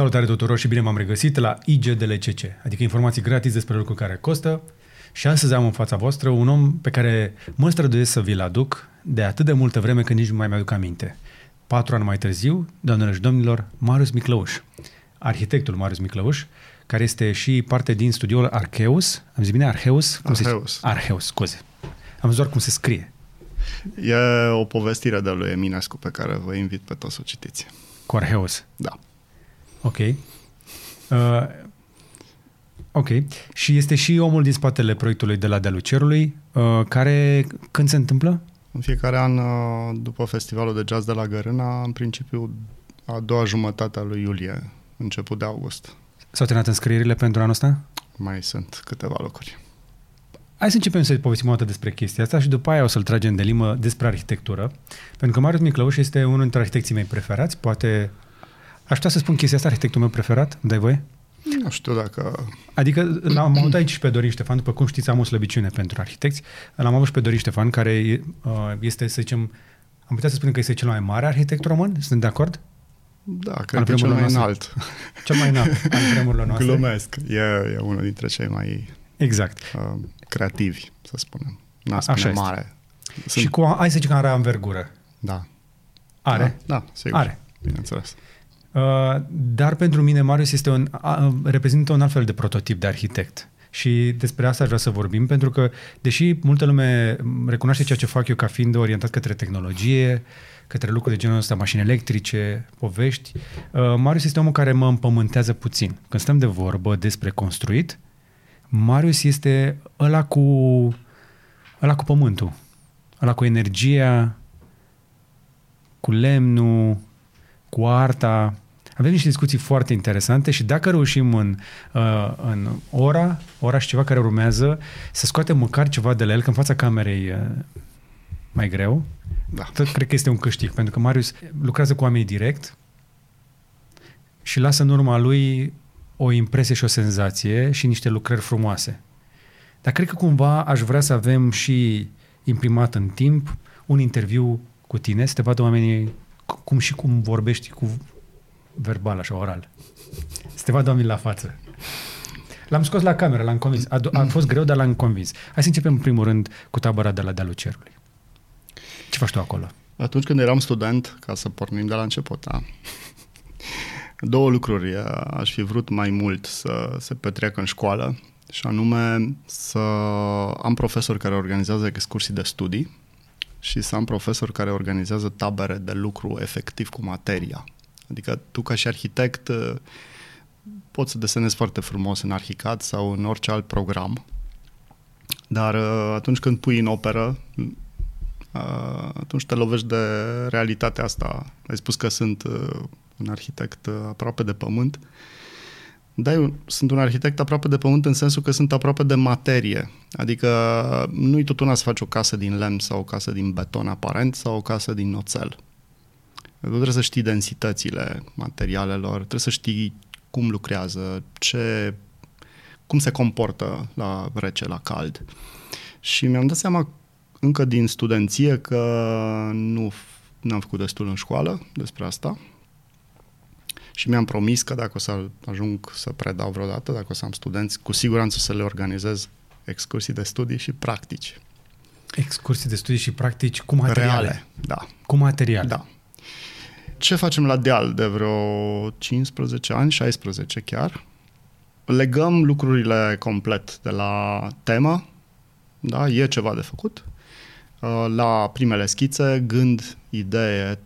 Salutare tuturor și bine m-am regăsit la IGDLCC, adică informații gratis despre lucruri care costă. Și astăzi am în fața voastră un om pe care mă străduiesc să vi-l aduc de atât de multă vreme că nici nu mai mi-aduc aminte. Patru ani mai târziu, doamnelor și domnilor, Marius Miclăuș, arhitectul Marius Miclăuș, care este și parte din studioul Archeus. Am zis bine Arheus? Cum Arheus. Se Arheus, scuze. Am văzut doar cum se scrie. E o povestire de lui Eminescu pe care vă invit pe toți să o citiți. Cu Arheus? Da. Ok. Uh, ok. Și este și omul din spatele proiectului de la Dealul Cerului, uh, care când se întâmplă? În fiecare an, uh, după festivalul de jazz de la Gărâna, în principiu a doua jumătate a lui iulie, început de august. S-au terminat înscrierile pentru anul ăsta? Mai sunt câteva locuri. Hai să începem să povestim o dată despre chestia asta și după aia o să-l tragem de limă despre arhitectură. Pentru că Marius Miclăuș este unul dintre arhitecții mei preferați, poate Aș putea să spun chestia asta, arhitectul meu preferat, dai voie? Nu știu dacă... Adică l-am avut aici și pe Dorin Ștefan, după cum știți, am o slăbiciune pentru arhitecți. L-am avut și pe Dorin Ștefan, care uh, este, să zicem, am putea să spunem că este cel mai mare arhitect român, sunt de acord? Da, cred că cel mai noastre. înalt. Cel mai înalt al vremurilor noastre. Glumesc, e, e unul dintre cei mai exact. Uh, creativi, să spunem. N-a spune Așa mare. Sunt... Și cu, hai să zicem că are învergură. Da. Are? Da, da sigur. Are. Bineînțeles. Uh, dar pentru mine Marius este un, uh, reprezintă un alt fel de prototip de arhitect. Și despre asta aș vrea să vorbim, pentru că, deși multă lume recunoaște ceea ce fac eu ca fiind orientat către tehnologie, către lucruri de genul ăsta, mașini electrice, povești, uh, Marius este omul care mă împământează puțin. Când stăm de vorbă despre construit, Marius este ăla cu, ăla cu pământul, ăla cu energia, cu lemnul, cu arta. Avem niște discuții foarte interesante și dacă reușim în, uh, în ora, ora și ceva care urmează, să scoatem măcar ceva de la el, că în fața camerei uh, mai greu, da. tot cred că este un câștig, pentru că Marius lucrează cu oamenii direct și lasă în urma lui o impresie și o senzație și niște lucrări frumoase. Dar cred că cumva aș vrea să avem și imprimat în timp un interviu cu tine, să te vadă oamenii cum și cum vorbești cu verbal, așa, oral. Să te vadă la față. L-am scos la cameră, l-am convins. A, a fost greu, dar l-am convins. Hai să începem în primul rând cu tabăra de la Dealul Cerului. Ce faci tu acolo? Atunci când eram student, ca să pornim de la început, da. Două lucruri aș fi vrut mai mult să se petreacă în școală și anume să am profesori care organizează excursii de studii și să am profesori care organizează tabere de lucru efectiv cu materia. Adică tu ca și arhitect uh, poți să desenezi foarte frumos în Arhicad sau în orice alt program, dar uh, atunci când pui în operă, uh, atunci te lovești de realitatea asta. Ai spus că sunt un arhitect aproape de pământ, da, eu sunt un arhitect aproape de pământ în sensul că sunt aproape de materie. Adică nu-i tot una să faci o casă din lemn sau o casă din beton aparent sau o casă din oțel. Tu trebuie să știi densitățile materialelor, trebuie să știi cum lucrează, ce, cum se comportă la rece, la cald. Și mi-am dat seama încă din studenție că nu am făcut destul în școală despre asta și mi-am promis că dacă o să ajung să predau vreodată, dacă o să am studenți, cu siguranță să le organizez excursii de studii și practici. Excursii de studii și practici cu materiale? Reale, da. Cu materiale? Da. Ce facem la deal de vreo 15 ani, 16 chiar? Legăm lucrurile complet de la temă, da, e ceva de făcut, la primele schițe, gând, idee,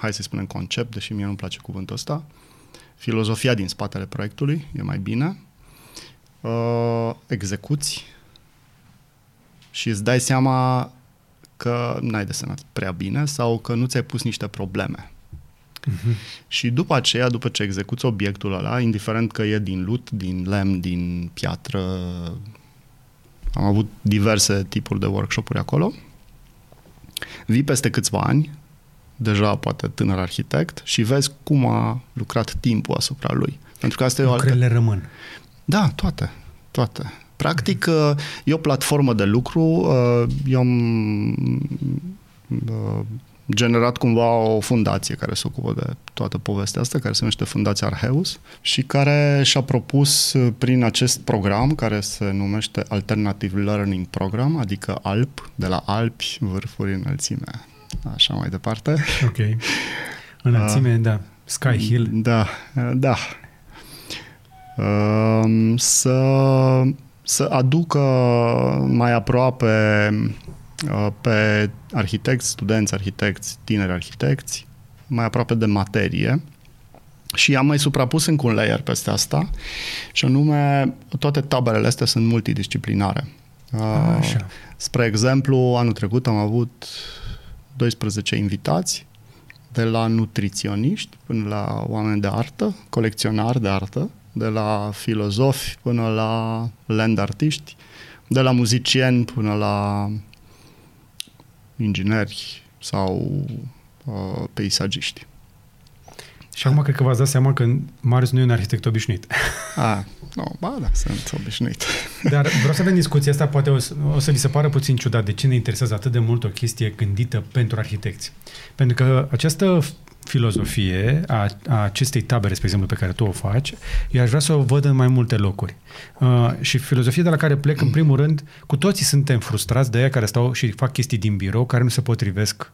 hai să spunem concept, deși mie nu-mi place cuvântul ăsta, filozofia din spatele proiectului, e mai bine, uh, execuți și îți dai seama că n-ai desenat prea bine sau că nu ți-ai pus niște probleme. Uh-huh. Și după aceea, după ce execuți obiectul ăla, indiferent că e din lut, din lemn, din piatră, am avut diverse tipuri de workshop-uri acolo, vii peste câțiva ani deja poate tânăr arhitect și vezi cum a lucrat timpul asupra lui. Pentru că asta e o altă... rămân. Da, toate, toate. Practic, mm-hmm. e o platformă de lucru. Uh, eu am uh, generat cumva o fundație care se ocupă de toată povestea asta, care se numește Fundația Arheus și care și-a propus prin acest program, care se numește Alternative Learning Program, adică ALP, de la Alpi, vârfuri, înălțime, așa mai departe. Ok. Înălțime, uh, da. Sky Hill. Da, da. Uh, să, să aducă mai aproape uh, pe arhitecți, studenți arhitecți, tineri arhitecți, mai aproape de materie și am mai suprapus încă un layer peste asta și anume toate taberele astea sunt multidisciplinare. Uh, Așa. Spre exemplu, anul trecut am avut 12 invitați de la nutriționiști până la oameni de artă, colecționari de artă, de la filozofi până la land artiști, de la muzicieni până la ingineri sau uh, peisagiști. Și acum cred că v-ați dat seama că Marius nu e un arhitect obișnuit. A, nu, ba da, sunt obișnuit. Dar vreau să avem discuția asta, poate o să, o să vi se pară puțin ciudat de ce ne interesează atât de mult o chestie gândită pentru arhitecți. Pentru că această filozofie a, a acestei tabere, spre exemplu, pe care tu o faci, eu aș vrea să o văd în mai multe locuri. Uh, și filozofia de la care plec, în primul rând, cu toții suntem frustrați de aia care stau și fac chestii din birou, care nu se potrivesc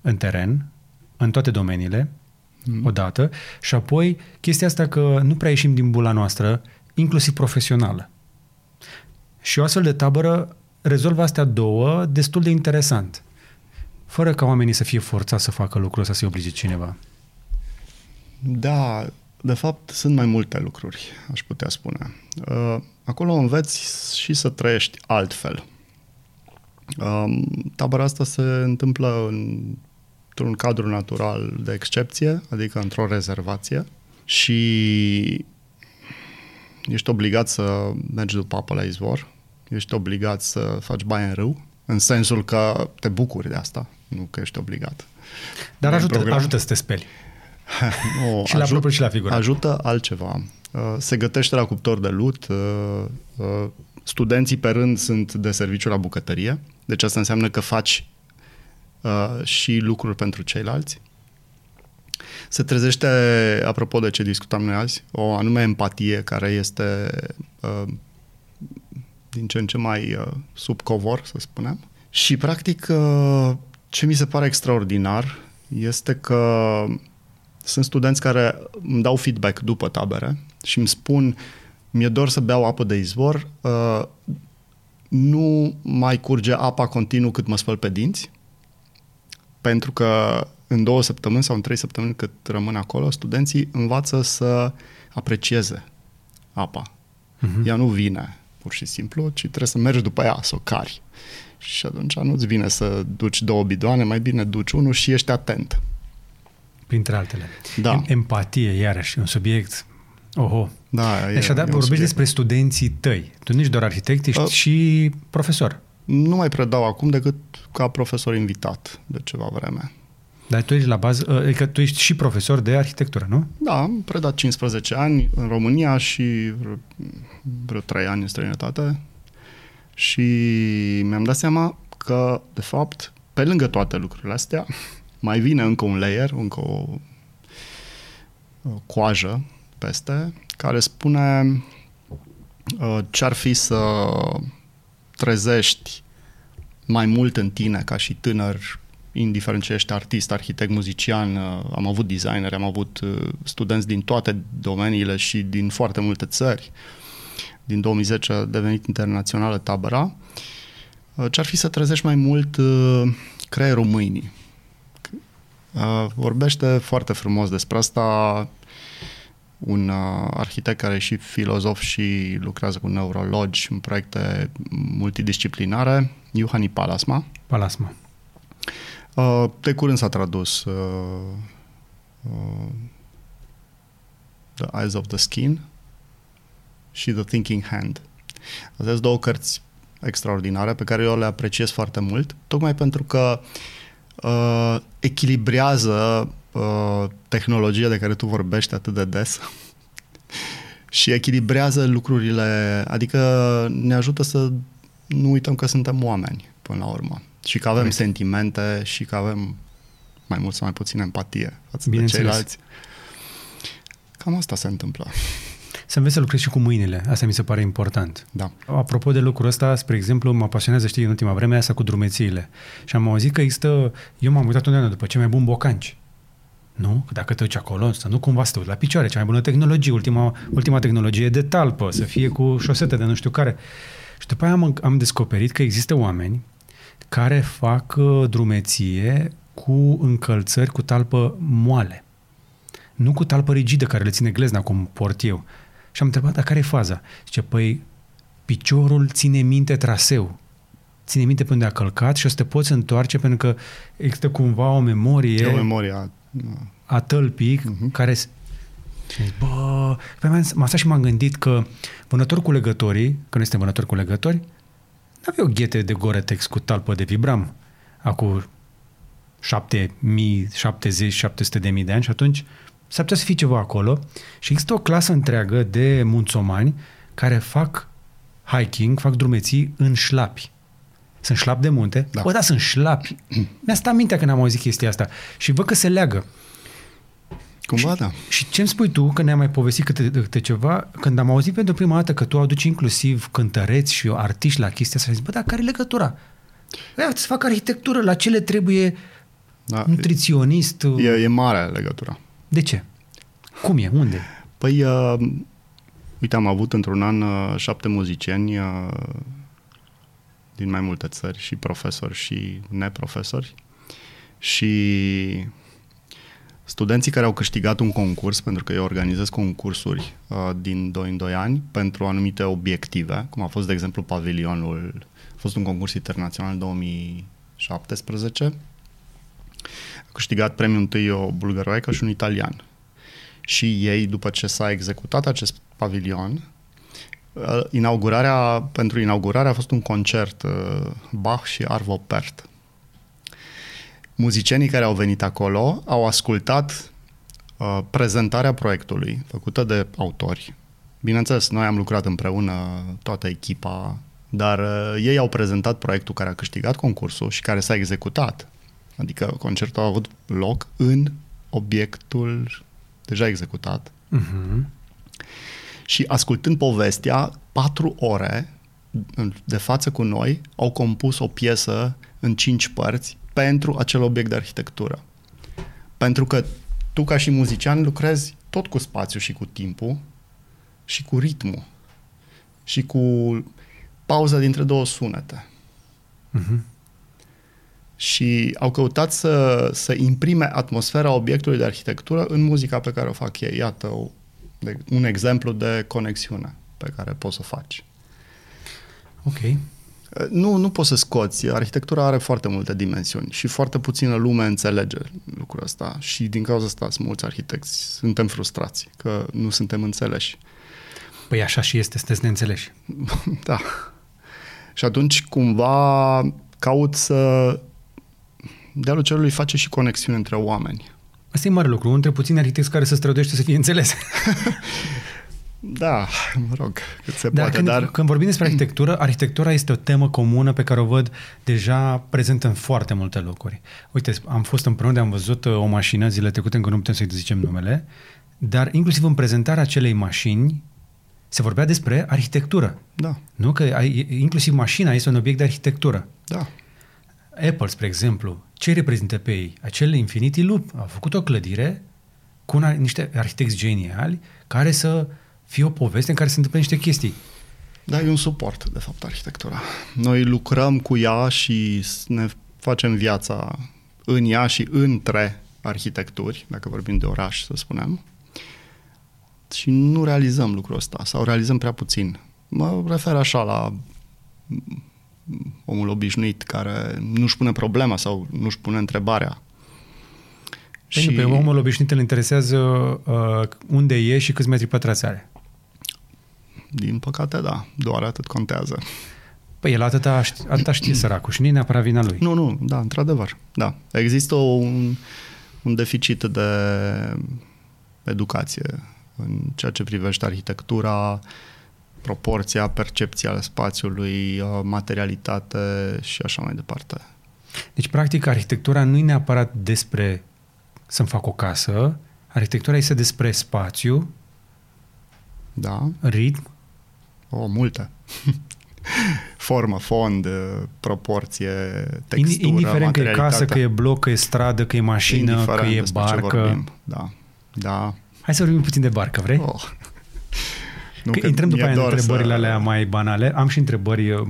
în teren, în toate domeniile, mm. odată, și apoi chestia asta că nu prea ieșim din bula noastră, inclusiv profesională. Și o astfel de tabără rezolvă astea două destul de interesant fără ca oamenii să fie forțați să facă lucrul ăsta, să-i oblige cineva. Da, de fapt sunt mai multe lucruri, aș putea spune. Uh, acolo înveți și să trăiești altfel. Um, tabăra asta se întâmplă în, într-un cadru natural de excepție, adică într-o rezervație și ești obligat să mergi după apă la izvor, ești obligat să faci baie în râu, în sensul că te bucuri de asta, nu că ești obligat. Dar ajută, program... ajută să te speli. nu, și la propriu și la figură. Ajută altceva. Uh, se gătește la cuptor de lut, uh, uh, studenții pe rând sunt de serviciu la bucătărie, deci asta înseamnă că faci și lucruri pentru ceilalți. Se trezește, apropo de ce discutam noi azi, o anume empatie care este din ce în ce mai sub covor, să spunem. Și, practic, ce mi se pare extraordinar este că sunt studenți care îmi dau feedback după tabere și îmi spun mi-e dor să beau apă de izvor, uh, nu mai curge apa continuu cât mă spăl pe dinți, pentru că în două săptămâni sau în trei săptămâni cât rămân acolo, studenții învață să aprecieze apa. Uh-huh. Ea nu vine pur și simplu, ci trebuie să mergi după ea, să o cari. Și atunci nu-ți vine să duci două bidoane, mai bine duci unul și ești atent. Printre altele. Da. Empatie, iarăși, un subiect Oho. Da, e, Așadar, vorbești subiect. despre studenții tăi. Tu nu ești doar arhitect, ești uh, și profesor. Nu mai predau acum decât ca profesor invitat de ceva vreme. Dar tu ești la bază, ă, adică tu ești și profesor de arhitectură, nu? Da, am predat 15 ani în România și vreo 3 ani în străinătate. Și mi-am dat seama că, de fapt, pe lângă toate lucrurile astea, mai vine încă un layer, încă o, o coajă peste, care spune uh, ce-ar fi să trezești mai mult în tine ca și tânăr, indiferent ce ești artist, arhitect, muzician, uh, am avut designer, am avut uh, studenți din toate domeniile și din foarte multe țări. Uh, din 2010 a devenit internațională tabăra, uh, ce-ar fi să trezești mai mult uh, creierul mâinii. Uh, vorbește foarte frumos despre asta un arhitect care e și filozof și lucrează cu neurologi în proiecte multidisciplinare, Iohanni Palasma. Palasma. De curând s-a tradus The Eyes of the Skin, și The Thinking Hand. Astea sunt două cărți extraordinare pe care eu le apreciez foarte mult, tocmai pentru că uh, echilibrează uh, tehnologia de care tu vorbești atât de des și echilibrează lucrurile, adică ne ajută să nu uităm că suntem oameni până la urmă și că avem Uite. sentimente și că avem mai mult sau mai puțin empatie față de ceilalți. Cam asta se întâmplă. Să înveți să lucrezi și cu mâinile. Asta mi se pare important. Da. Apropo de lucrul ăsta, spre exemplu, mă pasionează, știi, în ultima vreme asta cu drumețiile. Și am auzit că există... Eu m-am uitat undeva după cei mai buni bocanci. Nu? Că dacă te duci acolo, să nu cumva să te la picioare, cea mai bună tehnologie, ultima, ultima tehnologie de talpă, să fie cu șosete de nu știu care. Și după aia am, am descoperit că există oameni care fac uh, drumeție cu încălțări cu talpă moale. Nu cu talpă rigidă care le ține glezna, cum port eu. Și am întrebat, dar care e faza? Zice, păi, piciorul ține minte traseu. Ține minte pe unde a călcat și o să te poți întoarce pentru că există cumva o memorie... O memorie a... a tălpii uh-huh. care... Și bă, pe mine m-a stat și m-am gândit că vânător cu legătorii, că nu este vânător cu legători, nu avea o ghete de Goretex cu talpă de Vibram acum 7000, 70, 700 de mii de ani și atunci s-ar putea să fie ceva acolo și există o clasă întreagă de munțomani care fac hiking, fac drumeții în șlapi. Sunt șlapi de munte? Da. Bă, da, sunt șlapi. Mi-a stat mintea când am auzit chestia asta și văd că se leagă. Cumva, și, da. Și ce-mi spui tu, că ne-am mai povestit câte, câte ceva, când am auzit pentru prima dată că tu aduci inclusiv cântăreți și artiști la chestia asta, zic, bă, dar care e legătura? Ia să fac arhitectură, la ce le trebuie da, nutriționist? E, e mare legătura. De ce? Cum e? Unde? Păi, uh, uite, am avut într-un an uh, șapte muzicieni uh, din mai multe țări, și profesori și neprofesori. Și studenții care au câștigat un concurs, pentru că eu organizez concursuri uh, din 2 în 2 ani pentru anumite obiective, cum a fost, de exemplu, pavilionul, a fost un concurs internațional în 2017, a câștigat premiul întâi o bulgăroaică și un italian și ei, după ce s-a executat acest pavilion, uh, inaugurarea, pentru inaugurare a fost un concert uh, Bach și Arvo Pärt. Muzicienii care au venit acolo au ascultat uh, prezentarea proiectului făcută de autori. Bineînțeles, noi am lucrat împreună, toată echipa, dar uh, ei au prezentat proiectul care a câștigat concursul și care s-a executat. Adică concertul a avut loc în obiectul deja executat. Uh-huh. Și ascultând povestea, patru ore de față cu noi au compus o piesă în cinci părți pentru acel obiect de arhitectură. Pentru că tu ca și muzician lucrezi tot cu spațiu și cu timpul și cu ritmul și cu pauza dintre două sunete. Uh-huh și au căutat să, să imprime atmosfera obiectului de arhitectură în muzica pe care o fac ei. Iată o, de, un exemplu de conexiune pe care poți să o faci. Ok. Nu, nu poți să scoți. Arhitectura are foarte multe dimensiuni și foarte puțină lume înțelege lucrul ăsta și din cauza asta sunt mulți arhitecți. Suntem frustrați că nu suntem înțeleși. Păi așa și este, sunteți neînțeleși. da. Și atunci cumva caut să dealul cerului face și conexiune între oameni. Asta e mare lucru. Între puțini arhitecți care se străduiește să fie înțeles. da, mă rog, cât se dar poate. Când, dar când vorbim despre arhitectură, arhitectura este o temă comună pe care o văd deja prezentă în foarte multe locuri. Uite, am fost împreună, am văzut uh, o mașină zile trecute, încă nu putem să-i zicem numele, dar inclusiv în prezentarea acelei mașini se vorbea despre arhitectură. Da. Nu? Că inclusiv mașina este un obiect de arhitectură. Da. Apple, spre exemplu, ce reprezintă pe ei? Acel Infinity Loop. A făcut o clădire cu una, niște arhitecți geniali care să fie o poveste în care se întâmplă niște chestii. Da, e un suport, de fapt, arhitectura. Noi lucrăm cu ea și ne facem viața în ea și între arhitecturi, dacă vorbim de oraș, să spunem, și nu realizăm lucrul ăsta sau realizăm prea puțin. Mă refer așa la omul obișnuit care nu-și pune problema sau nu-și pune întrebarea. Și pe omul obișnuit îl interesează uh, unde e și câți metri pătrați are. Din păcate, da. Doar atât contează. Păi el atâta, atâta știe săracul și nu e neapărat vina lui. Nu, nu, da, într-adevăr. Da. Există un, un deficit de educație în ceea ce privește arhitectura, proporția, percepția spațiului, uh, materialitate și așa mai departe. Deci, practic, arhitectura nu e neapărat despre să-mi fac o casă, arhitectura este despre spațiu, Da, ritm, o, multe. Formă, fond, proporție, textură, indiferent că e casă, materialitate. că e bloc, că e stradă, că e mașină, Indiferent că e despre ce barcă. vorbim. Da, da. Hai să vorbim puțin de barcă, vrei? Oh. Că intrăm după e aia în doar întrebările să- alea mai banale. Am și întrebări uh,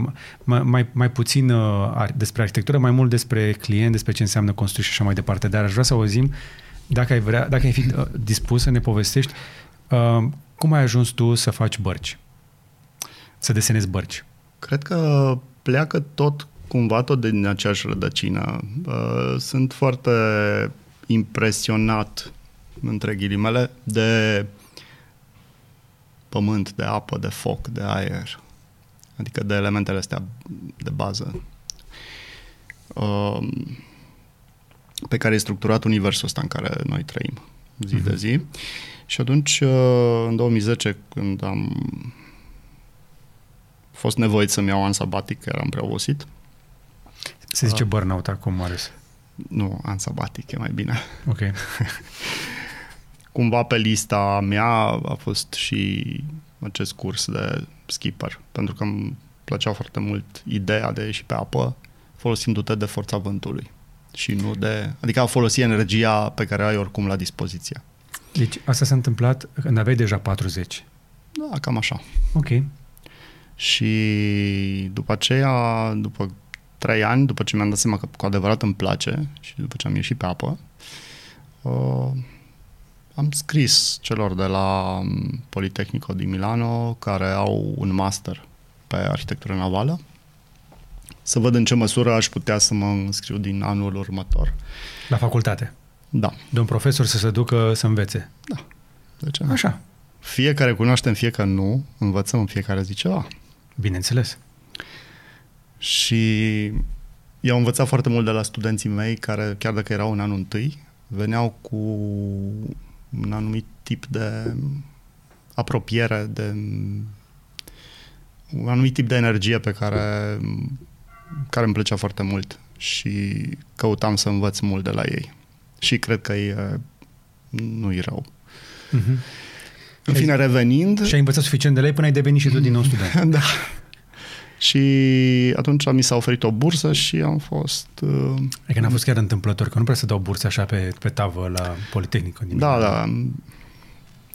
mai, mai, mai puțin uh, ar- despre arhitectură, mai mult despre client, despre ce înseamnă construi și așa mai departe. Dar aș vrea să auzim, dacă ai, vrea, dacă ai fi uh, dispus să ne povestești, uh, cum ai ajuns tu să faci bărci? Să desenezi bărci. Cred că pleacă tot cumva tot din aceeași rădăcină. Uh, Sunt foarte impresionat, între ghilimele, de pământ, de apă, de foc, de aer. Adică de elementele astea de bază uh, pe care e structurat universul ăsta în care noi trăim zi de zi. Și atunci, uh, în 2010, când am fost nevoit să-mi iau an sabatic, că eram prea obosit. Se zice burnout acum, Marius. Nu, an sabatic, e mai bine. Ok. Cumva pe lista mea a fost și acest curs de skipper, pentru că îmi plăcea foarte mult ideea de a ieși pe apă folosindu-te de forța vântului și nu de... Adică a folosi energia pe care o ai oricum la dispoziție. Deci asta s-a întâmplat când aveai deja 40. Da, cam așa. Ok. Și după aceea, după trei ani, după ce mi-am dat seama că cu adevărat îmi place și după ce am ieșit pe apă, uh, am scris celor de la um, Politecnico di Milano, care au un master pe arhitectură navală, să văd în ce măsură aș putea să mă înscriu din anul următor. La facultate. Da, De un profesor să se ducă să învețe. de ce nu? Așa. Fiecare cunoaștem, fie că nu, învățăm în fiecare zi ceva. Bineînțeles. Și eu am învățat foarte mult de la studenții mei care, chiar dacă erau în anul întâi, veneau cu un anumit tip de apropiere, de un anumit tip de energie pe care, care îmi plăcea foarte mult și căutam să învăț mult de la ei. Și cred că e, nu e rău. Uh-huh. În fine, revenind... Și ai învățat suficient de la ei până ai devenit și tu din nou student. da. Și atunci mi s-a oferit o bursă și am fost... Uh, Adică n-a fost chiar întâmplător, că nu prea să dau burse așa pe, pe tavă la Politehnic. din da, Milano. da.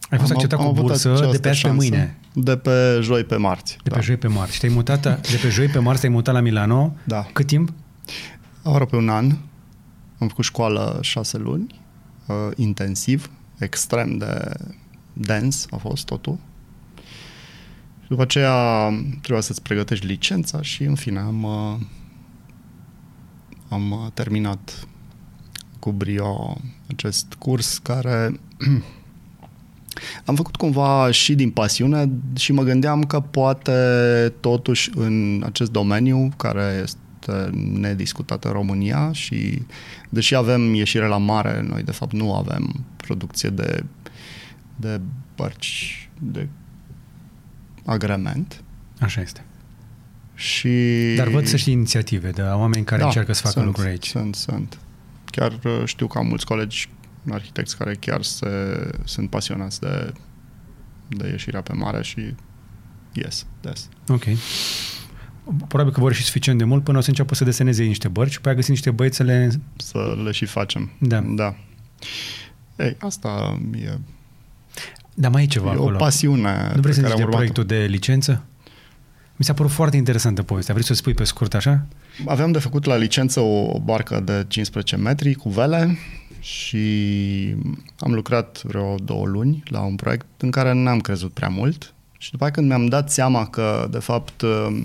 Ai fost am- acceptat am cu avut bursă această de pe azi pe șansă. mâine. De pe joi pe marți. De da. pe joi pe marți. Și te-ai mutat, de pe joi pe marți te-ai mutat la Milano. Da. Cât timp? Aproape un an. Am făcut școală șase luni, uh, intensiv, extrem de dens a fost totul. Și după aceea trebuia să-ți pregătești licența și în fine am, uh, am uh, terminat cu brio acest curs care am făcut cumva și din pasiune și mă gândeam că poate totuși în acest domeniu care este nediscutat în România și deși avem ieșire la mare, noi de fapt nu avem producție de, de bărci de agrement Așa este. și... Dar văd să știi inițiative de oameni care Da, încearcă să facă sunt, lucruri aici. Sunt, sunt. Chiar uh, știu că am mulți colegi arhitecți care chiar se, sunt pasionați de, de ieșirea pe mare și yes, des. Ok. Probabil că vor și suficient de mult până o să înceapă să deseneze ei niște bărci și pe aia găsi niște băieți să le... Să le și facem. Da. Da. Ei, asta e, Dar mai e ceva e o acolo. pasiune nu vrei să pe zici care de am urmat proiectul de licență? Mi s-a părut foarte interesantă povestea. Vrei să o spui pe scurt așa? Aveam de făcut la licență o barcă de 15 metri cu vele și am lucrat vreo două luni la un proiect în care n-am crezut prea mult și după aceea când mi-am dat seama că de fapt uh, uh,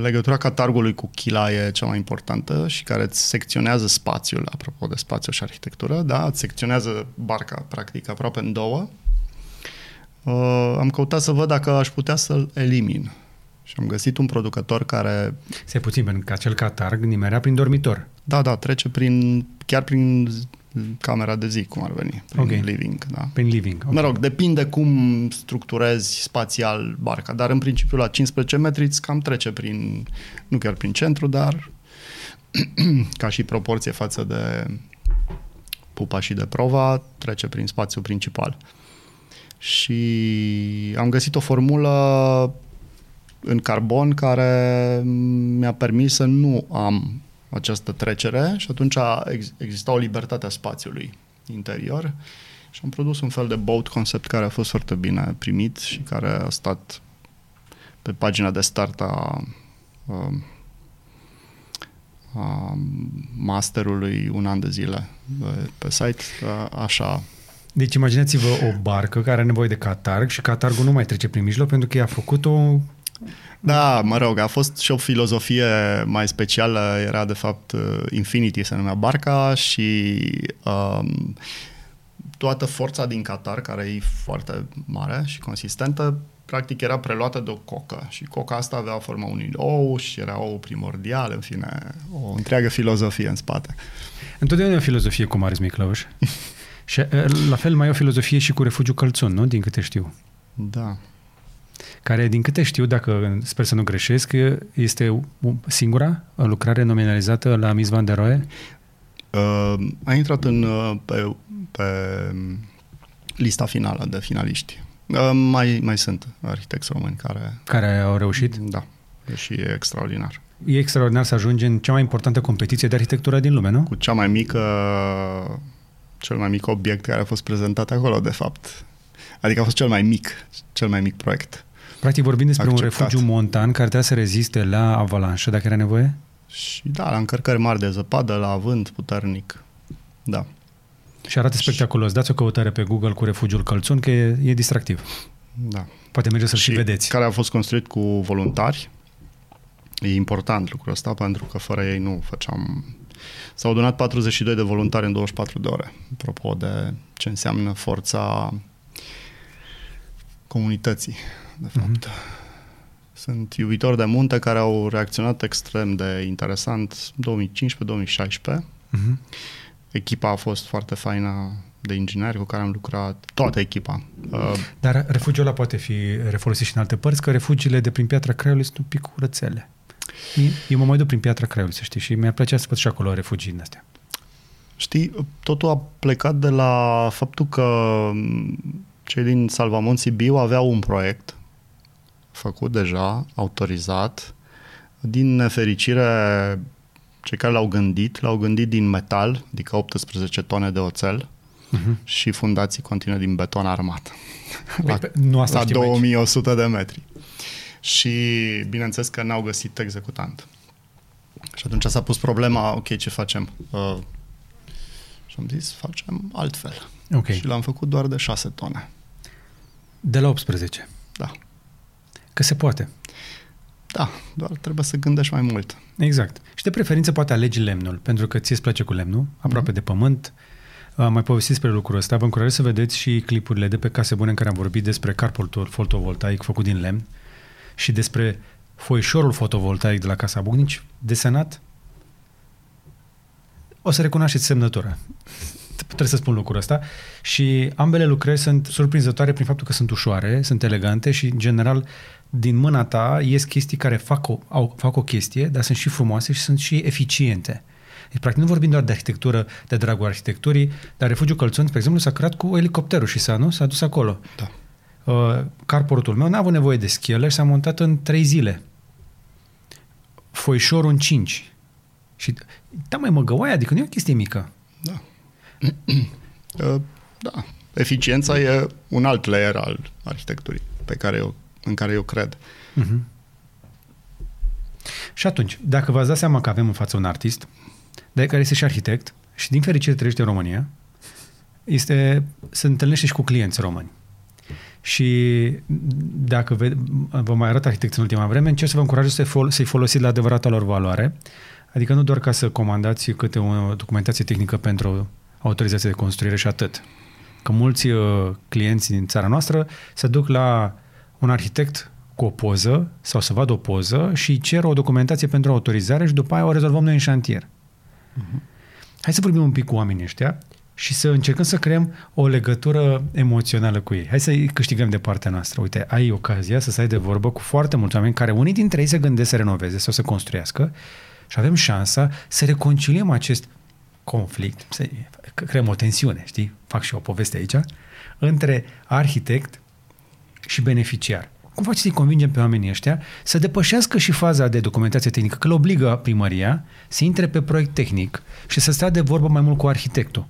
legătura catargului cu chila e cea mai importantă și care îți secționează spațiul, apropo de spațiu și arhitectură, da, îți secționează barca practic aproape în două. Uh, am căutat să văd dacă aș putea să-l elimin. Și am găsit un producător care, Stai puțin, pentru că acel catarg nimerea prin dormitor. da, da, trece prin, chiar prin camera de zi, cum ar veni, prin Ok. living. Da. Prin living. Mă rog, depinde cum structurezi spațial barca, dar în principiu la 15 metri îți cam trece prin, nu chiar prin centru, dar ca și proporție față de pupa și de prova, trece prin spațiul principal. Și am găsit o formulă în carbon care mi-a permis să nu am această trecere și atunci ex- exista o libertate a spațiului interior și am produs un fel de boat concept care a fost foarte bine primit și care a stat pe pagina de start a, a, a masterului un an de zile pe, pe site, a, așa. Deci imaginați-vă o barcă care are nevoie de catarg și catargul nu mai trece prin mijloc pentru că i-a făcut-o Da, mă rog, a fost și o filozofie mai specială, era de fapt uh, Infinity se numea barca și um, toată forța din Qatar, care e foarte mare și consistentă, practic era preluată de o cocă și coca asta avea forma unui ou și era ou primordial, în fine, o întreagă filozofie în spate. Întotdeauna e o filozofie cu Marius Miclăuș. și eh, la fel mai e o filozofie și cu refugiu Călțun, nu? Din câte știu. Da. Care, din câte știu, dacă sper să nu greșesc, este singura lucrare nominalizată la Miss Van der Rohe? Uh, a intrat în, uh, pe, pe lista finală de finaliști. Uh, mai, mai sunt arhitecți români care... Care au reușit? Da, și e extraordinar. E extraordinar să ajungi în cea mai importantă competiție de arhitectură din lume, nu? Cu cea mai mică, cel mai mic obiect care a fost prezentat acolo, de fapt. Adică a fost cel mai mic, cel mai mic proiect. Practic vorbim despre Acceptat. un refugiu montan care trebuia să reziste la avalanșă, dacă era nevoie? Și da, la încărcări mari de zăpadă, la vânt puternic. Da. Și arată spectaculos. Dați o căutare pe Google cu refugiul Călțun, că e, e distractiv. Da. Poate merge să-l și, și vedeți. care a fost construit cu voluntari. E important lucrul ăsta pentru că fără ei nu făceam... S-au donat 42 de voluntari în 24 de ore. Apropo de ce înseamnă forța comunității, de fapt. Mm-hmm. Sunt iubitori de munte care au reacționat extrem de interesant 2015-2016. Mm-hmm. Echipa a fost foarte faină de ingineri cu care am lucrat, toată echipa. Uh, Dar refugiul ăla poate fi refolosit și în alte părți, că refugiile de prin Piatra Craiului sunt un pic curățele. Eu mă mai duc prin Piatra Craiului, să știi, și mi-ar plăcea să văd și acolo refugii din astea. Știi, totul a plecat de la faptul că cei din Salvamont Sibiu aveau un proiect făcut deja, autorizat. Din nefericire, cei care l-au gândit, l-au gândit din metal, adică 18 tone de oțel, uh-huh. și fundații continuă din beton armat. La, nu asta la 2100 aici. de metri. Și bineînțeles că n-au găsit executant. Și atunci s-a pus problema, ok, ce facem? Uh, și am zis, facem altfel. Okay. Și l-am făcut doar de 6 tone. De la 18? Da. Că se poate. Da, doar trebuie să gândești mai mult. Exact. Și de preferință poate alegi lemnul, pentru că ție îți place cu lemnul, aproape mm-hmm. de pământ. Am mai povestit despre lucrul ăsta. Vă încurajez să vedeți și clipurile de pe Case Bune în care am vorbit despre carportul fotovoltaic făcut din lemn și despre foișorul fotovoltaic de la Casa Bugnici, desenat. O să recunoașteți semnătura. Trebuie să spun lucrul ăsta. Și ambele lucrări sunt surprinzătoare prin faptul că sunt ușoare, sunt elegante și, în general, din mâna ta ies chestii care fac o, au, fac o chestie, dar sunt și frumoase și sunt și eficiente. Deci, practic, nu vorbim doar de arhitectură, de dragul arhitecturii, dar refugiul Călțuni, spre exemplu, s-a creat cu elicopterul și s-a, nu? S-a dus acolo. Da. Uh, carportul meu n-a avut nevoie de schelă și s-a montat în trei zile. Foișorul în cinci. Și, da, mai măgăoaia, adică nu e o chestie mică. Da. uh, da. Eficiența e un alt layer al arhitecturii pe care eu, în care eu cred. Uh-huh. Și atunci, dacă v-ați dat seama că avem în față un artist, de care este și arhitect și din fericire trăiește în România, este, se întâlnește și cu clienți români. Și dacă ve, vă mai arăt arhitecți în ultima vreme, încerc să vă încurajez să fol- să-i folosiți la adevărata lor valoare, adică nu doar ca să comandați câte o documentație tehnică pentru autorizație de construire și atât. Că mulți uh, clienți din țara noastră se duc la un arhitect cu o poză sau să vadă o poză și cer o documentație pentru autorizare și după aia o rezolvăm noi în șantier. Uh-huh. Hai să vorbim un pic cu oamenii ăștia și să încercăm să creăm o legătură emoțională cu ei. Hai să câștigăm de partea noastră. Uite, ai ocazia să stai de vorbă cu foarte mulți oameni care unii dintre ei se gândesc să renoveze sau să construiască și avem șansa să reconciliem acest conflict, să creăm o tensiune, știi? Fac și o poveste aici, între arhitect și beneficiar. Cum faci să-i convingem pe oamenii ăștia să depășească și faza de documentație tehnică, că îl obligă primăria să intre pe proiect tehnic și să stea de vorbă mai mult cu arhitectul.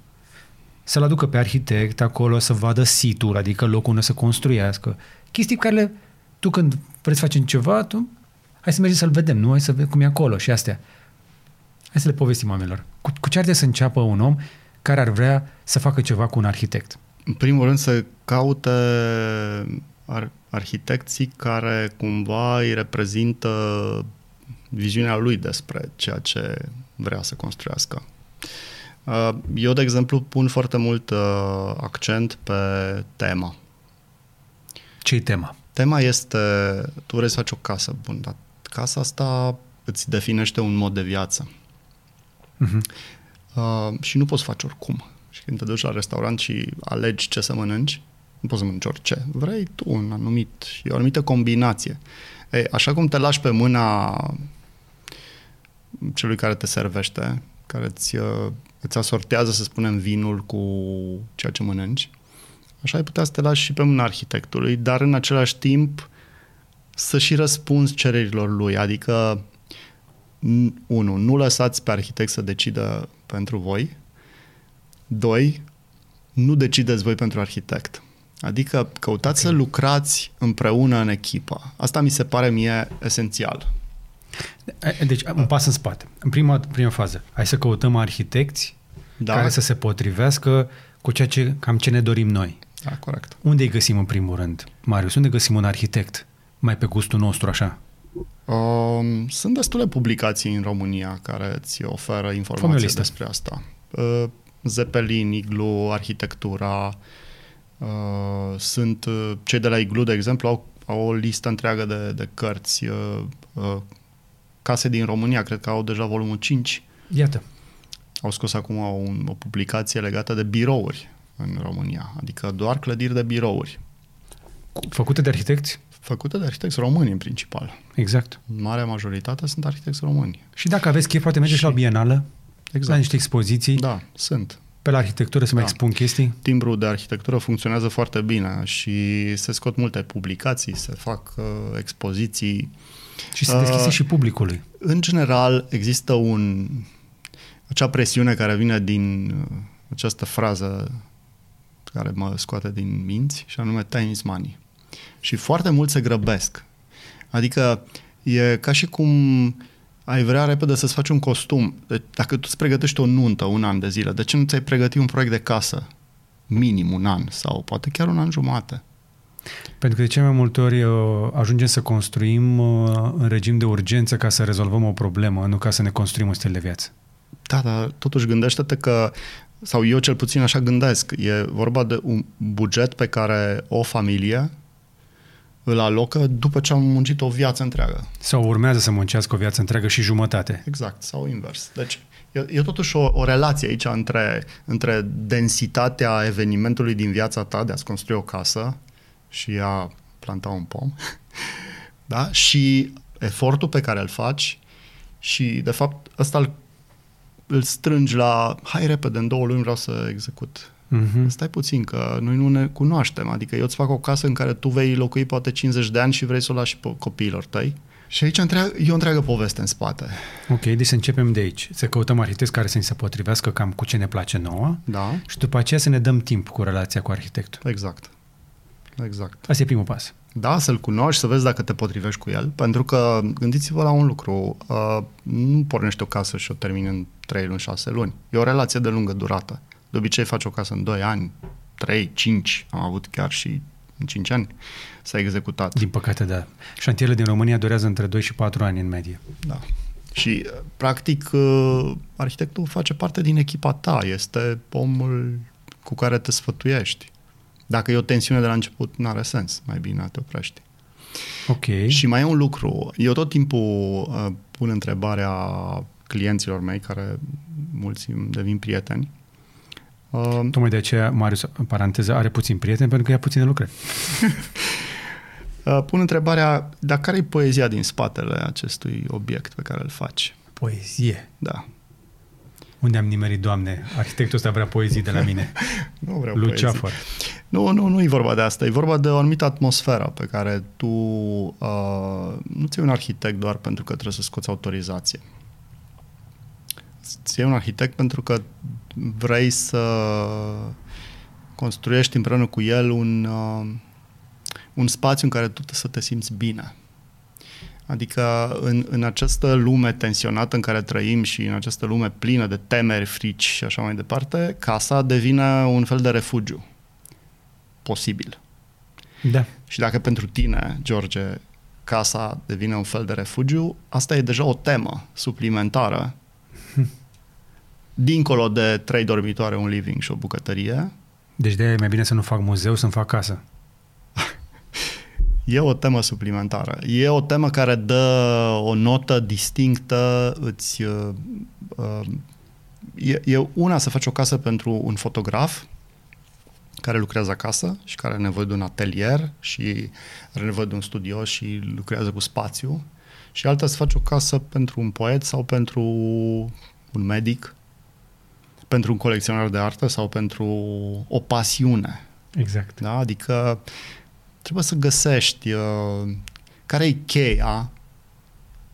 Să-l aducă pe arhitect acolo, să vadă situl, adică locul unde să construiască. Chestii care le, tu când vrei să faci ceva, tu hai să mergem să-l vedem, nu? Hai să vedem cum e acolo și astea. Hai să le povestim oamenilor. Cu, cu ce ar să înceapă un om care ar vrea să facă ceva cu un arhitect? În primul rând să caute ar, arhitecții care cumva îi reprezintă viziunea lui despre ceea ce vrea să construiască. Uh, eu, de exemplu, pun foarte mult uh, accent pe tema. Ce-i tema? Tema este, tu vrei să faci o casă, bun, dar casa asta îți definește un mod de viață. Uh-huh. Uh, și nu poți face oricum. Și când te duci la restaurant și alegi ce să mănânci, nu poți să mănânci orice. Vrei tu un anumit, o anumită combinație. Ei, așa cum te lași pe mâna celui care te servește, care îți, uh, îți asortează, să spunem, vinul cu ceea ce mănânci, așa ai putea să te lași și pe mâna arhitectului, dar în același timp să și răspunzi cererilor lui. Adică, unu, nu lăsați pe arhitect să decidă pentru voi. Doi, nu decideți voi pentru arhitect. Adică căutați okay. să lucrați împreună în echipă. Asta mi se pare mie esențial. Deci, un pas în spate. În prima, prima fază, hai să căutăm arhitecți da. care să se potrivească cu ceea ce, cam ce ne dorim noi. Da, corect. Unde îi găsim în primul rând? Marius, unde găsim un arhitect? Mai pe gustul nostru, așa? Um, sunt destule publicații în România care îți oferă informații despre asta. Uh, Zeppelin, Iglu, arhitectura, uh, sunt uh, cei de la Iglu, de exemplu, au, au o listă întreagă de, de cărți. Uh, uh, case din România, cred că au deja volumul 5. Iată. Au scos acum o, o publicație legată de birouri în România, adică doar clădiri de birouri. Făcute de arhitecți? Făcute de arhitecți români, în principal. Exact. Marea majoritate sunt arhitecți români. Și dacă aveți chef, poate mergeți și... la bienală, exact. la niște expoziții. Da, sunt. Pe la arhitectură să da. mai expun chestii? Timbrul de arhitectură funcționează foarte bine și se scot multe publicații, se fac uh, expoziții. Și se deschise uh, și publicului. În general, există un acea presiune care vine din uh, această frază care mă scoate din minți și anume time is money. Și foarte mult se grăbesc. Adică e ca și cum ai vrea repede să-ți faci un costum. Deci, dacă tu îți pregătești o nuntă un an de zile, de ce nu ți-ai pregătit un proiect de casă? Minim un an sau poate chiar un an jumate. Pentru că de cele mai multe ori uh, ajungem să construim uh, în regim de urgență ca să rezolvăm o problemă, nu ca să ne construim un stil de viață. Da, dar totuși gândește-te că, sau eu cel puțin așa gândesc, e vorba de un buget pe care o familie îl alocă după ce am muncit o viață întreagă. Sau urmează să muncească o viață întreagă și jumătate. Exact, sau invers. Deci e, e totuși o, o relație aici între, între densitatea evenimentului din viața ta de a-ți construi o casă și a planta un pom, da? și efortul pe care îl faci și, de fapt, ăsta îl, îl strângi la hai repede, în două luni vreau să execut Uh-huh. Stai puțin, că noi nu ne cunoaștem. Adică eu îți fac o casă în care tu vei locui poate 50 de ani și vrei să o lași pe copiilor tăi. Și aici întreagă, e o întreagă poveste în spate. Ok, deci să începem de aici. Să căutăm arhitecți care să ne se potrivească cam cu ce ne place nouă. Da. Și după aceea să ne dăm timp cu relația cu arhitectul. Exact. Exact. Asta e primul pas. Da, să-l cunoști, să vezi dacă te potrivești cu el, pentru că gândiți-vă la un lucru, uh, nu pornești o casă și o termini în 3 luni, 6 luni. E o relație de lungă durată. De obicei faci o casă în 2 ani, 3, 5, am avut chiar și în 5 ani s-a executat. Din păcate, da. Șantierele din România durează între 2 și 4 ani în medie. Da. Și, practic, uh, arhitectul face parte din echipa ta, este omul cu care te sfătuiești. Dacă e o tensiune de la început, nu are sens, mai bine te oprești. Ok. Și mai e un lucru, eu tot timpul uh, pun întrebarea clienților mei, care mulți îmi devin prieteni, Uh, Tocmai de aceea, Marius, în paranteză, are puțin prieteni pentru că ia puține lucrări. uh, pun întrebarea, dar care e poezia din spatele acestui obiect pe care îl faci? Poezie? Da. Unde am nimerit, Doamne? Arhitectul ăsta vrea poezii de la mine. nu vreau Luceafăr. poezii. Nu, nu, nu e vorba de asta. E vorba de o anumită atmosferă pe care tu uh, nu ți un arhitect doar pentru că trebuie să scoți autorizație. Ți un arhitect pentru că vrei să construiești împreună cu el un, uh, un spațiu în care tu trebuie să te simți bine. Adică în, în această lume tensionată în care trăim și în această lume plină de temeri, frici și așa mai departe, casa devine un fel de refugiu posibil. Da. Și dacă pentru tine, George, casa devine un fel de refugiu, asta e deja o temă suplimentară. Hm. Dincolo de trei dormitoare, un living și o bucătărie. Deci de e mai bine să nu fac muzeu, să-mi fac casă. E o temă suplimentară. E o temă care dă o notă distinctă, îți, uh, uh, e, e una să faci o casă pentru un fotograf care lucrează acasă și care are nevoie de un atelier și are nevoie de un studio și lucrează cu spațiu și alta să faci o casă pentru un poet sau pentru un medic, pentru un colecționar de artă sau pentru o pasiune. Exact. Da? Adică trebuie să găsești uh, care e cheia.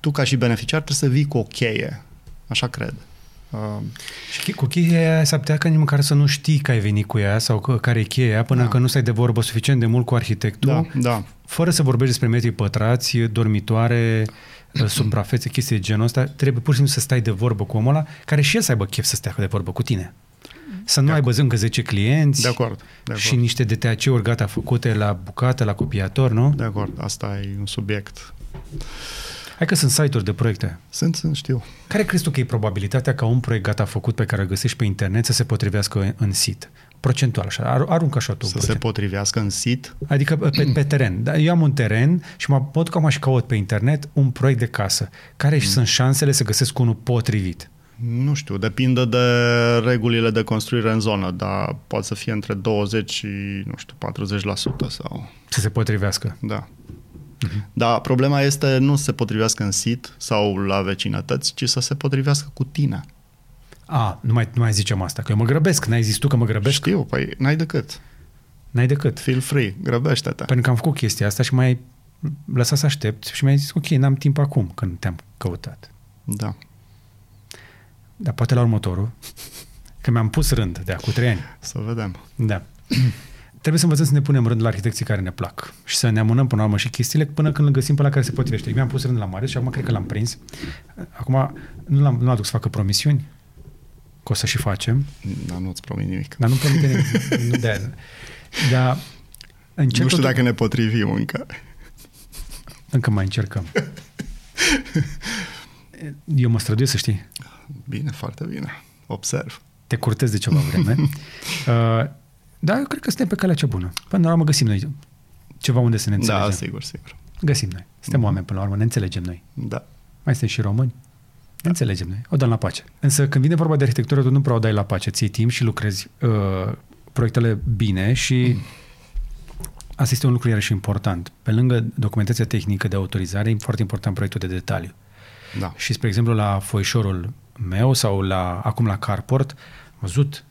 Tu, ca și beneficiar, trebuie să vii cu o cheie. Așa cred. Uh, și cu cheia aia s-ar putea ca nici măcar să nu știi că ai venit cu ea sau că, care e cheia până da. că nu stai de vorbă suficient de mult cu arhitectul. Da, da. Fără să vorbești despre metri pătrați, dormitoare, uh, suprafețe, chestii de genul ăsta, trebuie pur și simplu să stai de vorbă cu omul ăla, care și el să aibă chef să stea de vorbă cu tine. Să nu de aibă încă 10 clienți de acord, de acord. și niște DTAC-uri gata făcute la bucată, la copiator, nu? De acord, asta e un subiect. Hai că sunt site-uri de proiecte. Sunt, sunt, știu. Care crezi tu că e probabilitatea ca un proiect gata făcut pe care îl găsești pe internet să se potrivească în sit? Procentual, așa, aruncă așa tu. Să procent. se potrivească în sit? Adică pe, pe teren. Da, eu am un teren și mă pot că și caut pe internet un proiect de casă. Care mm. sunt șansele să găsesc unul potrivit? Nu știu, depinde de regulile de construire în zonă, dar poate să fie între 20 și, nu știu, 40% sau... Să se potrivească. Da. Uh-huh. Dar problema este nu să se potrivească în sit sau la vecinătăți, ci să se potrivească cu tine. A, nu mai, nu mai zicem asta, că eu mă grăbesc. N-ai zis tu că mă grăbesc? Știu, păi n-ai decât. N-ai decât. Feel free, grăbește-te. Pentru că am făcut chestia asta și mai lăsat să aștept și mi-ai zis, ok, n-am timp acum când te-am căutat. Da. Dar poate la următorul, că mi-am pus rând de acum trei ani. Să vedem. Da. Trebuie să învățăm să ne punem rând la arhitecții care ne plac și să ne amânăm până la urmă și chestiile până când îl găsim pe la care se potrivește. Eu mi-am pus rând la mare și acum cred că l-am prins. Acum nu l-am, nu aduc să facă promisiuni, că o să și facem. Dar nu-ți promit nimic. Dar nu promite nimic. nu de Dar încet nu știu tot... dacă ne potrivim încă. Încă mai încercăm. Eu mă străduiesc să știi. Bine, foarte bine. Observ. Te curtez de ceva vreme. uh, dar eu cred că suntem pe calea cea bună. Până la urmă găsim noi ceva unde să ne da, înțelegem. Da, sigur, sigur. Găsim noi. Suntem mm-hmm. oameni până la urmă, ne înțelegem noi. Da. Mai suntem și români. Ne înțelegem noi. O dăm la pace. Însă când vine vorba de arhitectură, tu nu prea o dai la pace. Ții timp și lucrezi uh, proiectele bine și mm. asta este un lucru iarăși important. Pe lângă documentația tehnică de autorizare, e foarte important proiectul de detaliu. Da. Și, spre exemplu, la foișorul meu sau la, acum la Carport, am văzut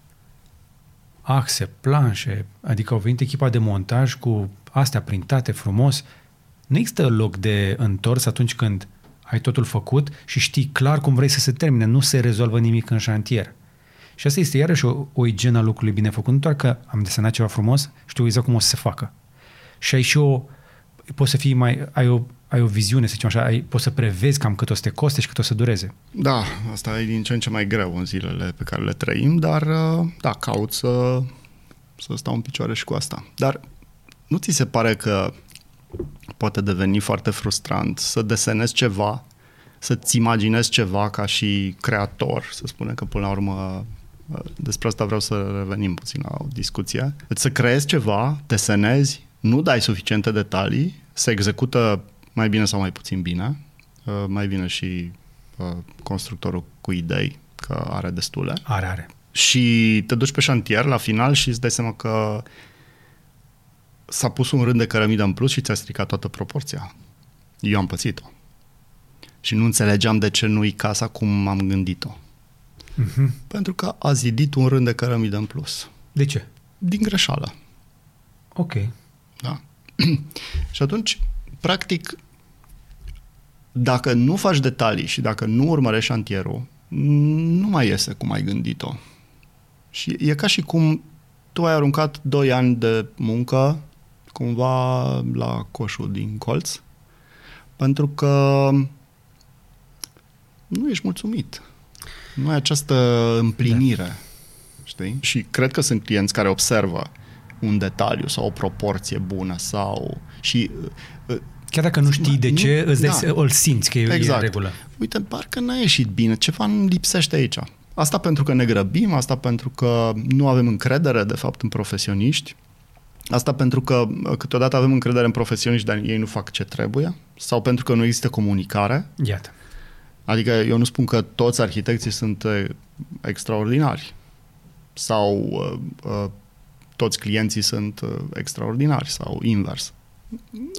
axe, planșe, adică au venit echipa de montaj cu astea printate frumos. Nu există loc de întors atunci când ai totul făcut și știi clar cum vrei să se termine, nu se rezolvă nimic în șantier. Și asta este iarăși o, o igienă a lucrului bine făcut, nu doar că am desenat ceva frumos, știu exact cum o să se facă. Și ai și o, poți să fii mai, ai o ai o viziune, să zicem așa, ai, poți să prevezi cam cât o să te coste și cât o să dureze. Da, asta e din ce în ce mai greu în zilele pe care le trăim, dar uh, da, caut să, să stau în picioare și cu asta. Dar nu ți se pare că poate deveni foarte frustrant să desenezi ceva, să-ți imaginezi ceva ca și creator, să spunem că până la urmă uh, despre asta vreau să revenim puțin la o discuție. Deci să creezi ceva, desenezi, nu dai suficiente detalii, se execută mai bine sau mai puțin bine. Uh, mai bine și uh, constructorul cu idei, că are destule. Are, are. Și te duci pe șantier la final și îți dai seama că s-a pus un rând de cărămidă în plus și ți-a stricat toată proporția. Eu am pățit-o. Și nu înțelegeam de ce nu-i casa cum am gândit-o. Uh-huh. Pentru că a zidit un rând de cărămidă în plus. De ce? Din greșeală. Ok. Da? și atunci, practic, dacă nu faci detalii și dacă nu urmărești șantierul, nu mai iese cum ai gândit-o. Și e ca și cum tu ai aruncat 2 ani de muncă cumva la coșul din colț pentru că nu ești mulțumit. Nu ai această împlinire. Da. Știi? Și cred că sunt clienți care observă un detaliu sau o proporție bună sau și uh, Chiar dacă nu știi de nu, ce, îți da. îl simți că e, exact. e regulă. Uite, parcă n-a ieșit bine, ceva îmi lipsește aici. Asta pentru că ne grăbim, asta pentru că nu avem încredere, de fapt, în profesioniști. Asta pentru că uh, câteodată avem încredere în profesioniști, dar ei nu fac ce trebuie. Sau pentru că nu există comunicare. Iată. Adică eu nu spun că toți arhitecții sunt uh, extraordinari. Sau uh, uh, toți clienții sunt uh, extraordinari sau invers.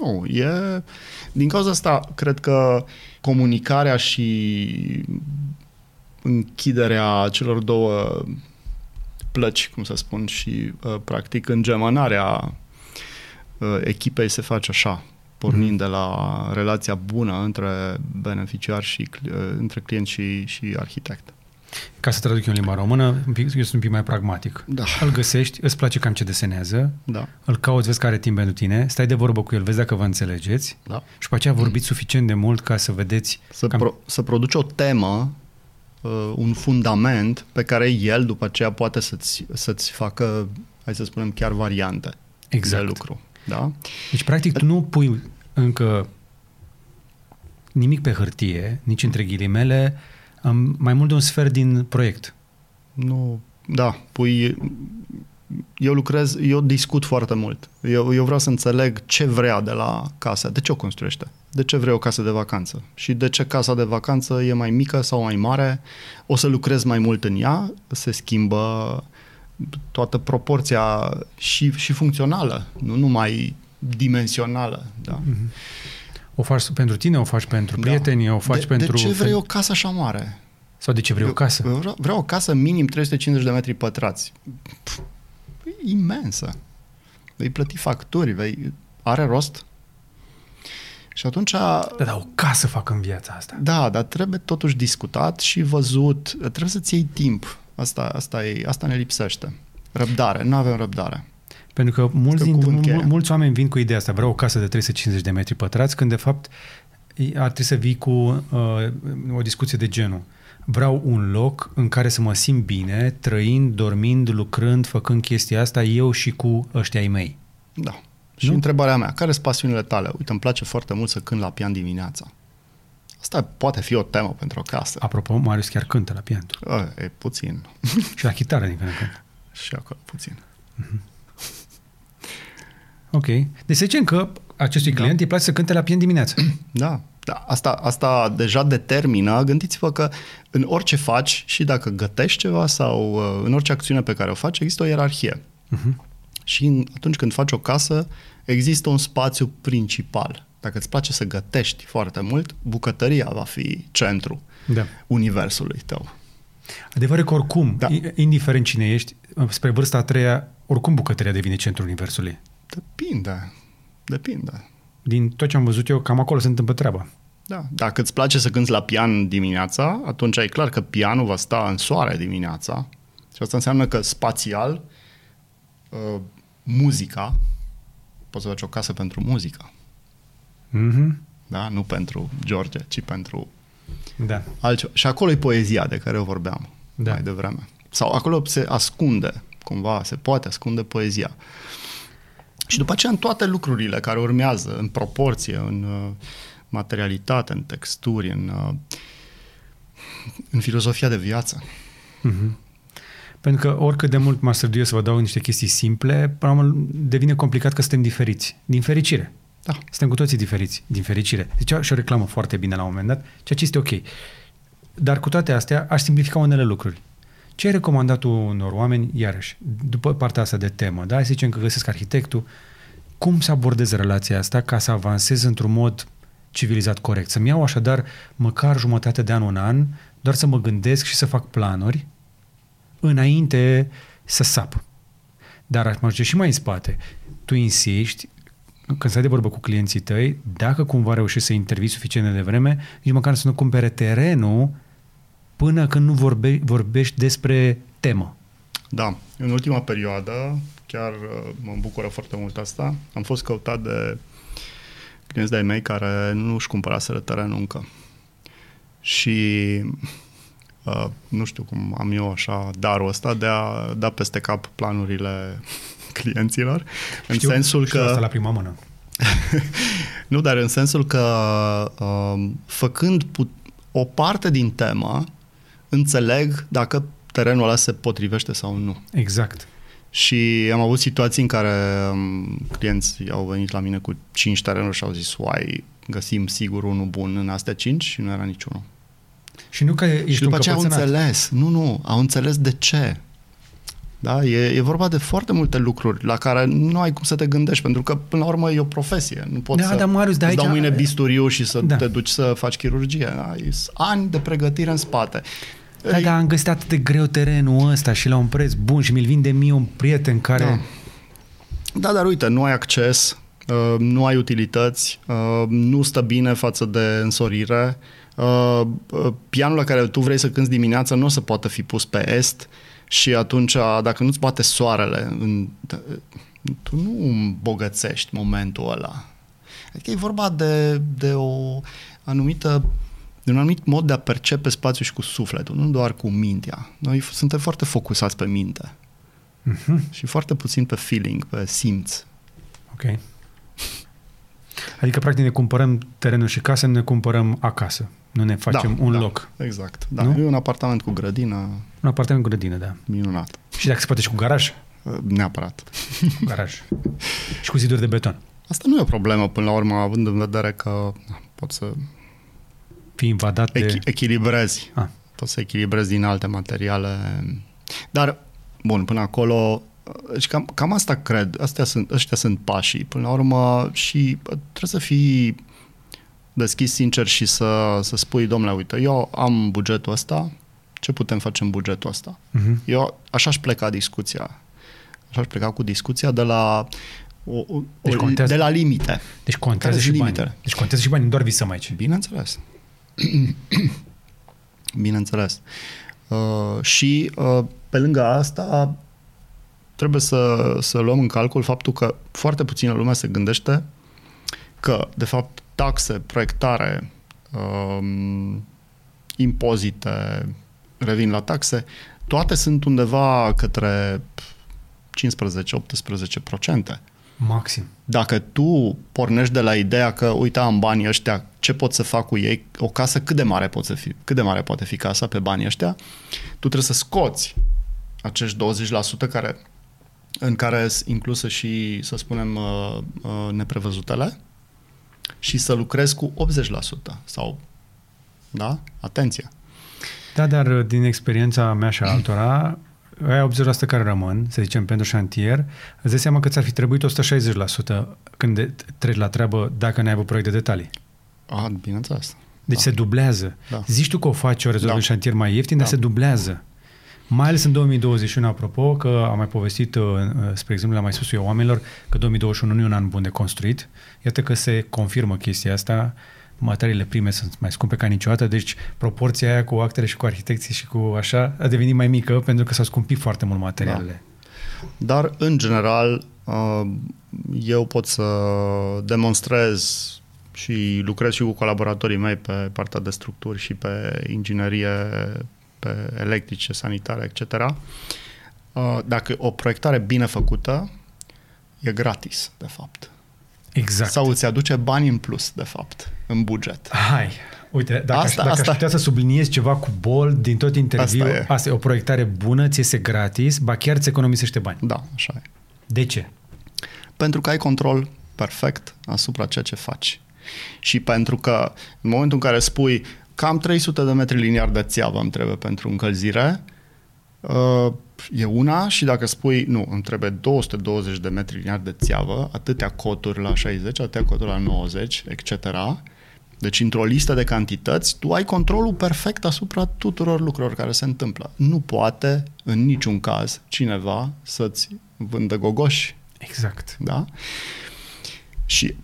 Nu, e... Din cauza asta, cred că comunicarea și închiderea celor două plăci, cum să spun, și uh, practic îngemănarea uh, echipei se face așa, pornind de la relația bună între beneficiar și uh, între client și, și arhitect. Ca să traduc eu în limba română, un pic, eu sunt un pic mai pragmatic. Da. Îl găsești, îți place cam ce desenează, da. îl cauți, vezi care are timp pentru tine, stai de vorbă cu el, vezi dacă vă înțelegeți da. și pe aceea vorbiți suficient de mult ca să vedeți... Să, cam... pro, să produci o temă, uh, un fundament pe care el după aceea poate să-ți, să-ți facă, hai să spunem, chiar variante exact. de lucru. Da? Deci, practic, tu nu pui încă nimic pe hârtie, nici între ghilimele, mai mult de un sfert din proiect. Nu, da, pui... Eu lucrez, eu discut foarte mult. Eu, eu vreau să înțeleg ce vrea de la casa, de ce o construiește, de ce vrea o casă de vacanță și de ce casa de vacanță e mai mică sau mai mare, o să lucrez mai mult în ea, se schimbă toată proporția și, și funcțională, nu numai dimensională. Da. Mm-hmm. O faci pentru tine, o faci pentru da. prieteni, o faci de, pentru... De ce vrei o casă așa mare? Sau de ce vrei eu, o casă? Eu vreau, vreau o casă minim 350 de metri pătrați. Pff, e imensă. Vei plăti facturi, vei... Are rost? Și atunci... Da, dar o casă fac în viața asta. Da, dar trebuie totuși discutat și văzut. Trebuie să-ți iei timp. Asta, asta, e, asta ne lipsește. Răbdare. Nu avem răbdare. Pentru că mulți, din, mul, mulți oameni vin cu ideea asta, vreau o casă de 350 de metri pătrați, când de fapt ar trebui să vii cu uh, o discuție de genul. Vreau un loc în care să mă simt bine, trăind, dormind, lucrând, făcând chestia asta, eu și cu ăștia ai mei. Da. Și nu? întrebarea mea, care sunt pasiunile tale? Uite, îmi place foarte mult să cânt la pian dimineața. Asta poate fi o temă pentru o casă. Apropo, Marius chiar cântă la pian. E puțin. și la chitară din când în când. Și acolo puțin. Mm-hmm. Ok. Deci să zicem că acestui da. client da. îi place să cânte la pian dimineața. Da. Da. Asta, asta deja determină. Gândiți-vă că în orice faci și dacă gătești ceva sau uh, în orice acțiune pe care o faci, există o ierarhie. Uh-huh. Și atunci când faci o casă, există un spațiu principal. Dacă îți place să gătești foarte mult, bucătăria va fi centru da. universului tău. Adevărul că oricum, da. indiferent cine ești, spre vârsta a treia, oricum bucătăria devine centrul universului. Depinde. Depinde. Din tot ce am văzut eu, cam acolo se întâmplă treaba. Da. Dacă îți place să cânti la pian dimineața, atunci e clar că pianul va sta în soare dimineața și asta înseamnă că spațial uh, muzica, poți să faci o casă pentru muzică. Mm-hmm. Da? Nu pentru George, ci pentru da. altceva. Și acolo e poezia de care eu vorbeam da. mai devreme. Sau acolo se ascunde, cumva, se poate ascunde poezia. Și după aceea în toate lucrurile care urmează, în proporție, în uh, materialitate, în texturi, în, uh, în filozofia de viață. Mm-hmm. Pentru că oricât de mult m-ar străduie să vă dau niște chestii simple, până devine complicat că suntem diferiți. Din fericire. Da. Suntem cu toții diferiți, din fericire. Deci și o reclamă foarte bine la un moment dat, ceea ce este ok. Dar cu toate astea, aș simplifica unele lucruri. Ce ai recomandat tu unor oameni, iarăși, după partea asta de temă, da? Să zicem că găsesc arhitectul, cum să abordez relația asta ca să avansez într-un mod civilizat corect? Să-mi iau așadar măcar jumătate de an, un an, doar să mă gândesc și să fac planuri înainte să sap. Dar aș merge și mai în spate. Tu insiști, când stai de vorbă cu clienții tăi, dacă cumva reușești să intervii suficient de devreme, nici măcar să nu cumpere terenul până când nu vorbe, vorbești despre temă. Da, în ultima perioadă, chiar uh, mă bucură foarte mult asta, am fost căutat de clienți de-ai mei care nu își cumpăraseră terenul încă. Și uh, nu știu cum am eu așa darul ăsta de a da peste cap planurile clienților. În știu, sensul știu că... asta la prima mână. nu, dar în sensul că uh, făcând put- o parte din temă, înțeleg dacă terenul ăla se potrivește sau nu. Exact. Și am avut situații în care um, clienți au venit la mine cu 5 terenuri și au zis, uai, găsim sigur unul bun în astea 5 și nu era niciunul. Și nu că ești și după ce au înțeles, nu, nu, au înțeles de ce. Da? E, e vorba de foarte multe lucruri la care nu ai cum să te gândești, pentru că, până la urmă, e o profesie. Nu poți da, să da, Marius, de aici... dau mâine bisturiu și să da. te duci să faci chirurgie. Da? E ani de pregătire în spate. Da, dar am găsit atât de greu terenul ăsta și la un preț bun și mi-l vinde mie un prieten care... Da, da dar uite, nu ai acces, uh, nu ai utilități, uh, nu stă bine față de însorire, uh, pianul la care tu vrei să cânti dimineața nu o să poată fi pus pe est și atunci, dacă nu-ți bate soarele, în, tu nu îmbogățești momentul ăla. Adică e vorba de, de o anumită de un anumit mod de a percepe spațiul și cu sufletul, nu doar cu mintea. Noi suntem foarte focusați pe minte uh-huh. și foarte puțin pe feeling, pe simț. Ok. Adică, practic, ne cumpărăm terenul și casă, ne cumpărăm acasă. Nu ne facem da, un da, loc. Exact. Da. Nu? E un apartament cu grădină. Un apartament cu grădină, da. Minunat. Și dacă se poate și cu garaj? Uh, neapărat. Cu garaj. și cu ziduri de beton. Asta nu e o problemă până la urmă, având în vedere că pot să fi invadat de... echilibrezi. Ah. Poți să echilibrezi din alte materiale. Dar, bun, până acolo, deci cam, cam asta cred, astea sunt, ăștia sunt pașii. Până la urmă și trebuie să fii deschis, sincer și să, să spui, domnule, uite, eu am bugetul ăsta, ce putem face în bugetul ăsta? Uh-huh. Eu așa aș pleca discuția. Așa aș pleca cu discuția de la o, o, deci contează, de la limite. Deci contează și limitele. bani. Deci contează și bani, nu doar visăm aici. Bineînțeles. Bineînțeles. Uh, și uh, pe lângă asta trebuie să, să luăm în calcul faptul că foarte puțină lumea se gândește că, de fapt, taxe, proiectare, um, impozite, revin la taxe, toate sunt undeva către 15-18%. Maxim. Dacă tu pornești de la ideea că, uite, am banii ăștia, ce pot să fac cu ei? O casă cât de mare, poate fi, cât de mare poate fi casa pe banii ăștia? Tu trebuie să scoți acești 20% care, în care sunt incluse și, să spunem, uh, uh, neprevăzutele și să lucrezi cu 80% sau, da? Atenție! Da, dar uh, din experiența mea și a altora, aia 80% care rămân, să zicem, pentru șantier, îți dai seama că ți-ar fi trebuit 160% când treci la treabă dacă n-ai avut proiect de detalii. Ah, bineînțeles. Deci da. se dublează. Da. Zici tu că o faci o rezolvă da. șantier mai ieftin, da. dar se dublează. Mai ales în 2021, apropo, că am mai povestit, uh, uh, spre exemplu, am mai spus eu oamenilor că 2021 nu e un an bun de construit. Iată că se confirmă chestia asta materiile prime sunt mai scumpe ca niciodată, deci proporția aia cu actele și cu arhitecții și cu așa a devenit mai mică pentru că s-au scumpit foarte mult materialele. Da. Dar, în general, uh, eu pot să demonstrez și lucrez și cu colaboratorii mei pe partea de structuri și pe inginerie, pe electrice, sanitare, etc. Uh, dacă o proiectare bine făcută, e gratis, de fapt. Exact. Sau îți aduce bani în plus, de fapt, în buget. Hai, uite, dacă, asta, aș, dacă asta. aș putea să subliniez ceva cu bol din tot interviul, asta e. asta e o proiectare bună, ți iese gratis, ba chiar ți economisește bani. Da, așa e. De ce? Pentru că ai control perfect asupra ceea ce faci. Și pentru că în momentul în care spui cam 300 de metri liniari de țeavă îmi trebuie pentru încălzire, Uh, e una și dacă spui, nu, îmi trebuie 220 de metri liniari de țeavă, atâtea coturi la 60, atâtea coturi la 90, etc., deci, într-o listă de cantități, tu ai controlul perfect asupra tuturor lucrurilor care se întâmplă. Nu poate, în niciun caz, cineva să-ți vândă gogoși. Exact. Da? Și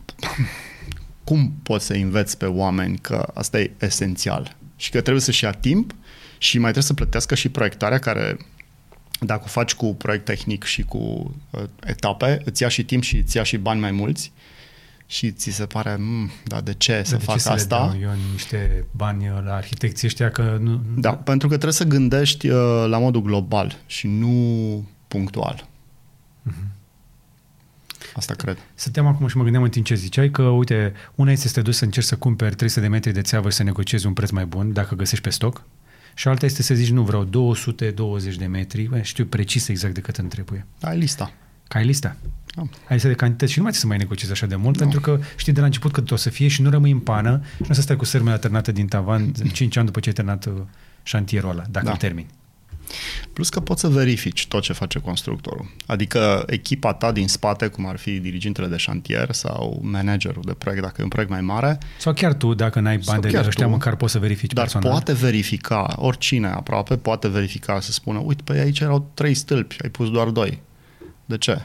cum poți să înveți pe oameni că asta e esențial și că trebuie să-și ia timp și mai trebuie să plătească și proiectarea care dacă o faci cu proiect tehnic și cu uh, etape, îți ia și timp și îți ia și bani mai mulți și ți se pare, mm, da, de ce să de fac ce să asta? Le dau eu niște bani la arhitecții ăștia că nu... Da, pentru că trebuie să gândești uh, la modul global și nu punctual. Mhm. Asta cred. Stăteam acum și mă gândeam în timp ce ziceai că, uite, una este să te duci să încerci să cumperi 300 de metri de țeavă și să negociezi un preț mai bun dacă găsești pe stoc. Și alta este să zici, nu, vreau 220 de metri, bă, știu precis exact de cât îmi trebuie. Ai lista. Că ai lista. Da. Ai lista de cantități și nu mai trebuie să mai negociezi așa de mult, no. pentru că știi de la început cât o să fie și nu rămâi în pană și nu o să stai cu sârmele atârnate din tavan 5 ani după ce ai terminat uh, șantierul ăla, dacă Da. îl termini. Plus că poți să verifici tot ce face constructorul. Adică echipa ta din spate, cum ar fi dirigintele de șantier sau managerul de proiect, dacă e un proiect mai mare, Sau chiar tu, dacă n-ai Sau bani de chiar ăștia, tu. măcar poți să verifici dar personal. poate verifica, oricine aproape, poate verifica să spună, uite, pe aici erau trei stâlpi, ai pus doar doi. De ce?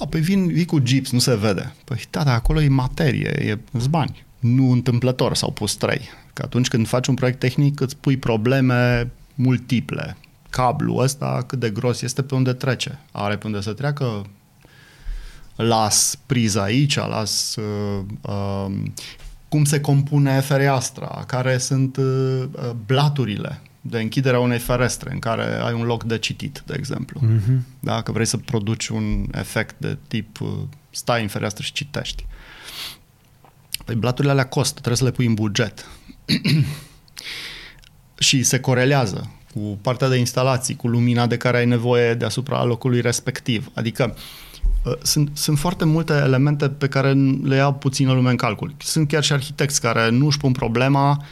A, păi vin, vii cu gips, nu se vede. Păi da, dar acolo e materie, e îți bani. Nu întâmplător s-au pus trei. Că atunci când faci un proiect tehnic îți pui probleme multiple. Cablul ăsta cât de gros este pe unde trece. Are pe unde să treacă? Las priza aici, las uh, uh, cum se compune fereastra, care sunt uh, uh, blaturile de închidere a unei ferestre în care ai un loc de citit, de exemplu. Mhm. Dacă vrei să produci un efect de tip uh, stai în fereastră și citești. Păi blaturile alea costă, trebuie să le pui în buget. și se corelează cu partea de instalații, cu lumina de care ai nevoie deasupra locului respectiv. Adică uh, sunt, sunt foarte multe elemente pe care le ia puțină lume în calcul. Sunt chiar și arhitecți care nu își pun problema, uh,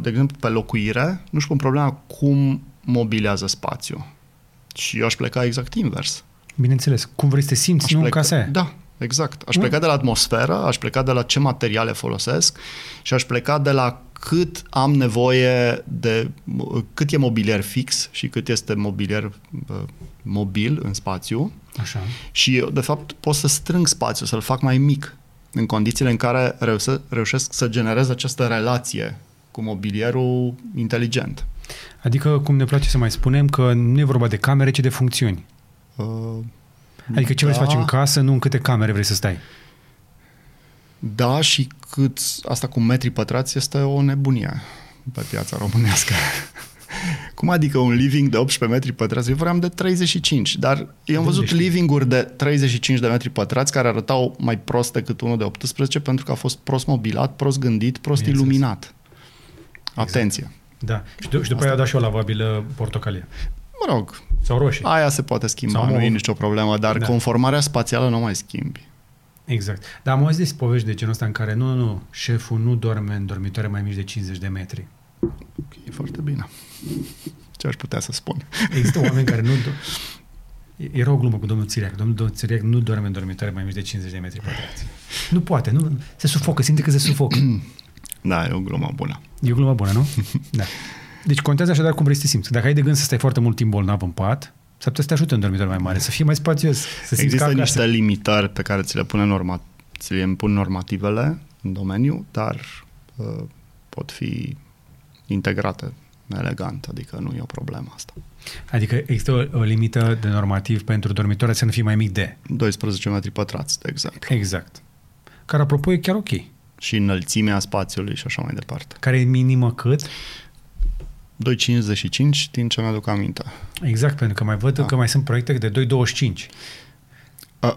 de exemplu, pe locuire, nu își pun problema cum mobilează spațiu. Și eu aș pleca exact invers. Bineînțeles, cum vrei să te simți, Aș nu în pleca, casa aia. Da, exact. Aș Mm. pleca de la atmosferă, aș pleca de la ce materiale folosesc și aș pleca de la cât am nevoie de cât e mobilier fix și cât este mobilier uh, mobil în spațiu Așa. și eu, de fapt, pot să strâng spațiu, să-l fac mai mic în condițiile în care reuse, reușesc să generez această relație cu mobilierul inteligent. Adică, cum ne place să mai spunem, că nu e vorba de camere, ci de funcțiuni. Uh, Adică ce vrei să faci în casă, nu în câte camere vrei să stai. Da, și cât asta cu metri pătrați este o nebunie pe piața românească. Cum adică un living de 18 metri pătrați? Eu vreau de 35, dar eu am văzut știi? living-uri de 35 de metri pătrați care arătau mai prost decât unul de 18 pentru că a fost prost mobilat, prost gândit, prost Bineînțeles. iluminat. Atenție! Da. Și, d- și după aia a dat și o lavabilă portocalie. Mă rog, Sau roșie. aia se poate schimba, Sau nu e mov. nicio problemă, dar Da. conformarea spațială nu mai schimbi. Exact. Dar am auzit despre povești de genul ăsta în care nu, nu, nu, șeful nu doarme în dormitoare mai mici de 50 de metri. E foarte bine. Ce aș putea să spun? Există oameni care nu... Do- Era o glumă cu domnul Țiriac. Domnul, domnul Țiriac nu doarme în dormitoare mai mici de 50 de metri pătrați. Nu poate, nu, se sufocă, simte că se sufocă. Da, e o glumă bună. E o glumă bună, nu? Da. Deci contează așadar cum vrei să te simți. Dacă ai de gând să stai foarte mult timp bolnav în pat, s-ar putea să te ajute în dormitor mai mare, să fie mai spațios, să simți Există ca acasă. niște limitări pe care ți le pune norma, ți le impun normativele în domeniu, dar uh, pot fi integrate elegant, adică nu e o problemă asta. Adică există o, o limită de normativ pentru dormitoare să nu fie mai mic de. 12 metri pătrați, de exemplu. Exact. Care, apropo, e chiar ok. Și înălțimea spațiului și așa mai departe. Care e minimă cât? 2,55 din ce mi-aduc aminte. Exact, pentru că mai văd Da. că mai sunt proiecte de 2,25. Uh,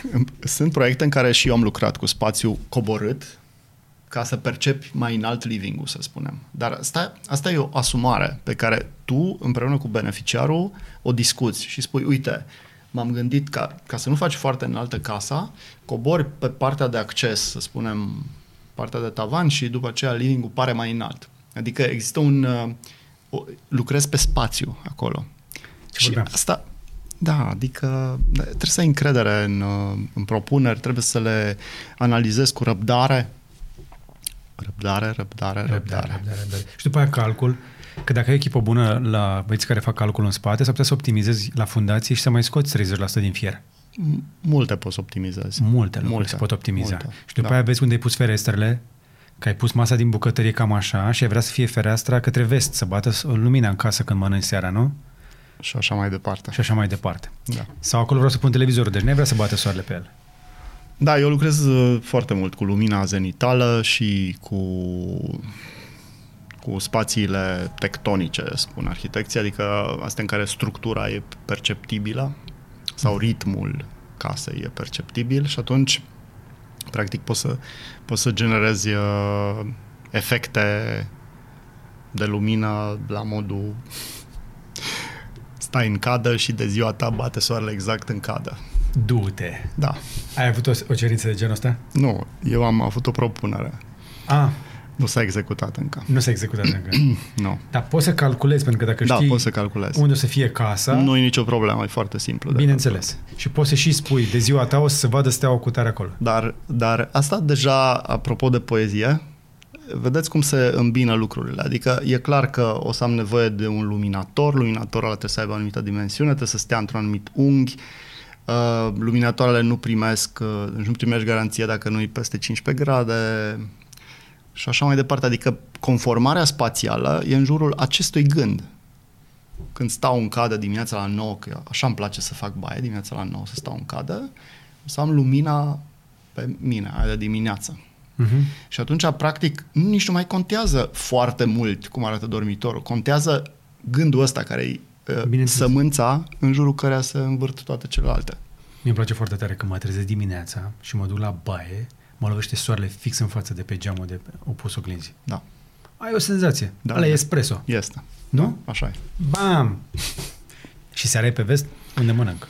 sunt proiecte în care și eu am lucrat cu spațiu coborât ca să percepi mai înalt living-ul, să spunem. Dar asta, asta e o asumare pe care tu, împreună cu beneficiarul, o discuți și spui, uite, m-am gândit ca, ca să nu faci foarte înaltă casa, cobori pe partea de acces, să spunem, partea de tavan și după aceea living-ul pare mai înalt. Adică există un, uh, o, lucrezi pe spațiu acolo. Ce și vorbeam. asta, da, adică trebuie să ai încredere în, uh, în propuneri, trebuie să le analizezi cu răbdare. Răbdare, răbdare, răbdare. Răbdare, răbdare, răbdare. Și după aia calcul, că dacă ai echipă bună la băieții care fac calcul în spate, s-ar putea să optimizezi la fundație și să mai scoți 30% din fier. M- Multe poți să optimizezi. Multe lucruri Multe, se pot optimiza. multe, Și după da. aia vezi unde ai pus ferestrele, că ai pus masa din bucătărie cam așa și ai vrea să fie fereastra către vest, să bată s- lumina în casă când mănânci seara, nu? Și așa mai departe. Și așa mai departe. Da. Sau acolo vreau să pun televizorul, deci nu ai vrea să bată soarele pe el. Da, eu lucrez uh, foarte mult cu lumina zenitală și cu cu spațiile tectonice, spun arhitecții, adică astea în care structura e perceptibilă sau ritmul casei e perceptibil și atunci practic poți să, poți să generezi uh, efecte de lumină la modul stai în cadă și de ziua ta bate soarele exact în cadă. Du-te! Da. Ai avut o, o cerință de genul ăsta? Nu, eu am avut o propunere. A, Nu s-a executat încă. nu s-a executat încă. Nu. Dar poți să calculezi, pentru că dacă Da, știi poți să calculezi. unde o să fie casa, Nu e nicio problemă, e foarte simplu. de bineînțeles. Și poți să și spui, de ziua ta o să se vadă steaua cu tare acolo. Dar, dar asta deja, apropo de poezie, vedeți cum se îmbină lucrurile. Adică e clar că o să am nevoie de un luminator, luminatorul ăla trebuie să aibă o anumită dimensiune, trebuie să stea într-un anumit unghi, Uh, luminatoarele nu primesc, uh, nu primești garanție dacă nu e peste 15 grade și așa mai departe. Adică conformarea spațială e în jurul acestui gând. Când stau în cadă dimineața la 9, că așa îmi place să fac baie dimineața la 9, să stau în cadă, să am lumina pe mine, aia de dimineață. Uh-huh. Și atunci, practic, nici nu mai contează foarte mult cum arată dormitorul. Contează gândul ăsta care e uh, Bineînțeles. sămânța în jurul căreia se învârt toate celelalte. Mie îmi place foarte tare când mă trezesc dimineața și mă duc la baie, mă lovește soarele fix în față de pe geamul de pe opus oglinzii. Da, Ai o senzație. Da, Da, Ăla e da. espresso. este. Nu? Așa e. Bam! și seara e pe vest unde mănânc.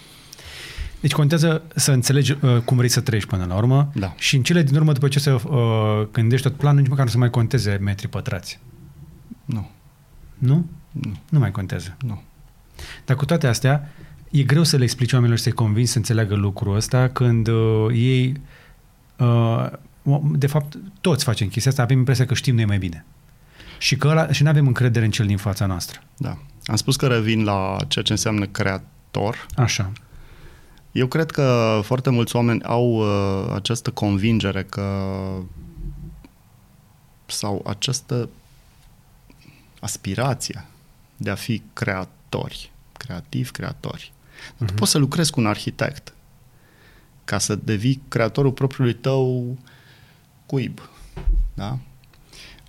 Deci contează să înțelegi uh, cum vrei să trăiești până la urmă Da. și în cele din urmă, după ce să uh, gândești tot planul, nici măcar nu să mai conteze metri pătrați. Nu, Nu? nu, Nu mai contează. nu. Dar cu toate astea, e greu să le explici oamenilor să-i convingi să înțeleagă lucrul ăsta când uh, ei, uh, de fapt, toți facem chestia asta, avem impresia că știm noi mai bine. Și că ăla, și nu avem încredere în cel din fața noastră. Da. Am spus că revin la ceea ce înseamnă creator. Așa. Eu cred că foarte mulți oameni au uh, această convingere că sau această aspirație de a fi creatori, creativ, creatori. Dar tu Mhm. poți să lucrezi cu un arhitect ca să devii creatorul propriului tău cuib. Da?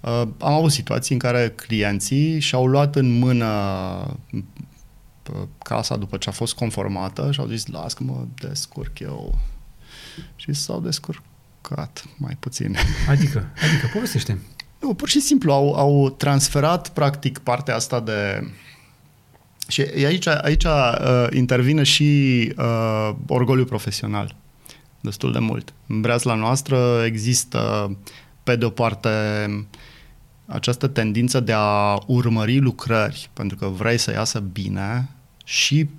Uh, am avut situații în care clienții și-au luat în mână p- casa după ce a fost conformată și au zis, las că mă descurc eu. Și s-au descurcat mai puțin. Adică, adică, povestește Nu, pur și simplu au, au transferat practic partea asta de... Și e aici, aici uh, intervine și uh, orgoliu profesional destul de mult. În breazla noastră există, pe de o parte, această tendință de a urmări lucrări pentru că vrei să iasă bine și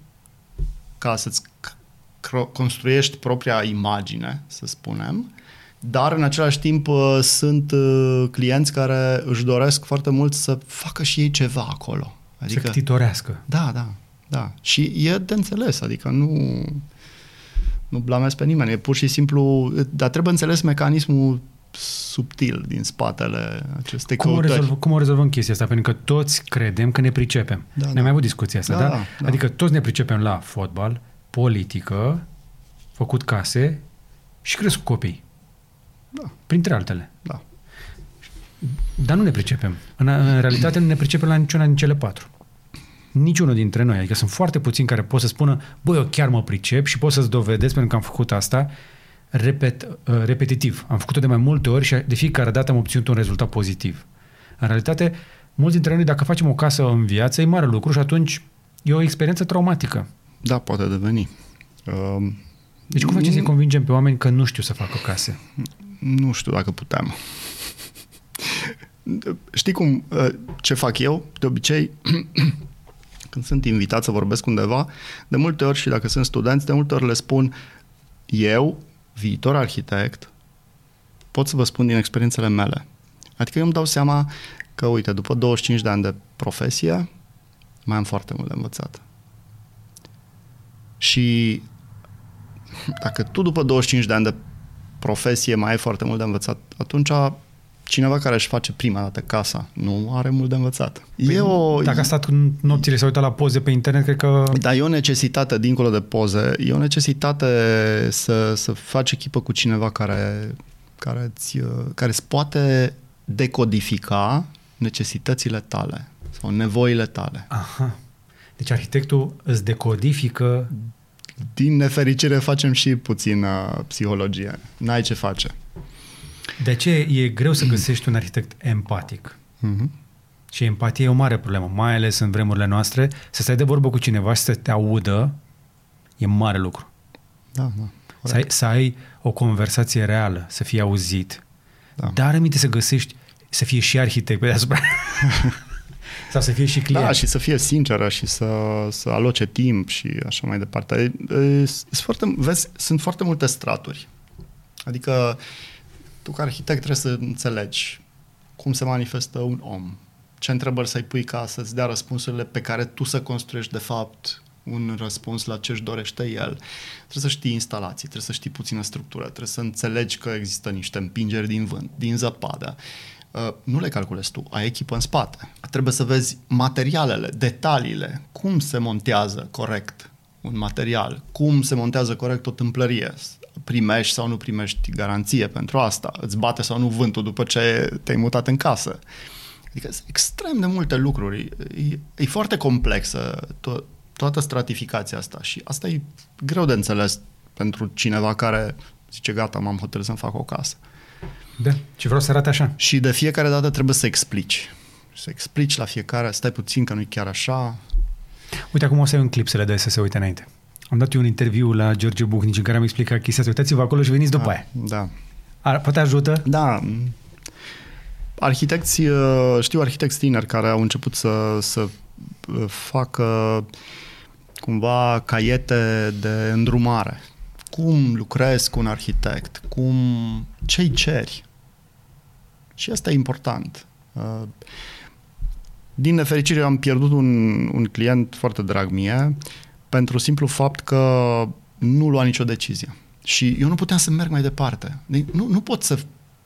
ca să-ți c- construiești propria imagine, să spunem, dar în același timp uh, sunt uh, clienți care își doresc foarte mult să facă și ei ceva acolo. adică... să ctitorească. Da, da, da. Și e de înțeles, adică nu, nu blamez pe nimeni, e pur și simplu, dar trebuie înțeles mecanismul subtil din spatele acestei Cum o, căutări. rezolv, cum o rezolvăm chestia asta? Pentru că toți credem că ne pricepem. Da, Ne-am da. mai avut discuția asta, Da, da? da, da. Adică toți ne pricepem la fotbal, politică, făcut case și cresc copii. Da. Printre altele. Da. Dar nu ne pricepem. În, în realitate nu ne pricepem la niciuna din cele patru. Niciunul dintre noi. Adică sunt foarte puțini care pot să spună, băi, eu chiar mă pricep și pot să-ți dovedesc pentru că am făcut asta repet, uh, repetitiv. Am făcut-o de mai multe ori și de fiecare dată am obținut un rezultat pozitiv. În realitate, mulți dintre noi, dacă facem o casă în viață, e mare lucru și atunci e o experiență traumatică. Da, poate deveni. Uh, Deci cum facem să-i convingem pe oameni că nu știu să facă case? nu știu dacă putem. știi cum, uh, ce fac eu? De obicei, când sunt invitat să vorbesc undeva, de multe ori și dacă sunt studenți, de multe ori le spun eu, viitor arhitect, pot să vă spun din experiențele mele. Adică eu îmi dau seama că, uite, după 25 de ani de profesie, mai am foarte mult de învățat. Și dacă tu după 25 de ani de profesie mai ai foarte mult de învățat, atunci cineva care își face prima dată casa nu are mult de învățat. Păi, e o... Dacă a stat nopțile să uitat la poze pe internet, cred că... Da, e o necesitate, dincolo de poze, e o necesitate să, să faci echipă cu cineva care, care, îți, care îți poate decodifica necesitățile tale sau nevoile tale. Aha. Deci arhitectul îți decodifică... Din nefericire facem și puțină psihologie. N-ai ce face. De ce e greu să găsești un arhitect empatic? Mm-hmm. Și empatia e o mare problemă, mai ales în vremurile noastre. Să stai de vorbă cu cineva și să te audă e mare lucru. Da, da. Să ai, să ai o conversație reală, să fii auzit. Da. Dar aminte să găsești, să fie și arhitect pe deasupra. Sau să fie și client. Da, și să fie sinceră și să, să aloce timp și așa mai departe. Sunt foarte, vezi, sunt foarte multe straturi. Adică tu ca arhitect trebuie să înțelegi cum se manifestă un om, ce întrebări să-i pui ca să-ți dea răspunsurile pe care tu să construiești de fapt un răspuns la ce își dorește el. Trebuie să știi instalații, trebuie să știi puțină structură, trebuie să înțelegi că există niște împingeri din vânt, din zăpadă. Uh, nu le calculezi tu, ai echipă în spate. Trebuie să vezi materialele, detaliile, cum se montează corect un material, cum se montează corect o tâmplărie, primești sau nu primești garanție pentru asta, îți bate sau nu vântul după ce te-ai mutat în casă. Adică sunt extrem de multe lucruri. E, e foarte complexă to- toată stratificația asta și asta e greu de înțeles pentru cineva care zice gata, m-am hotărât să-mi fac o casă. Da, și vreau să arate așa. Și de fiecare dată trebuie să explici. Să explici la fiecare, stai puțin că nu e chiar așa. Uite, acum o să ai un clip să le dai să se uite înainte. Am dat eu un interviu la George Buhnici în care am explicat chestia asta. Uitați-vă acolo și veniți după da, aia. Da. Ar, poate ajută? Da. Arhitecți, uh, știu arhitecți tineri care au început să, să uh, facă cumva caiete de îndrumare. Cum lucrezi cu un arhitect? Cum, ce-i ceri? Și asta e important. Uh, din nefericire am pierdut un, un client foarte drag mie pentru simplu fapt că nu lua nicio decizie. Și eu nu puteam să merg mai departe. Nu, nu poți să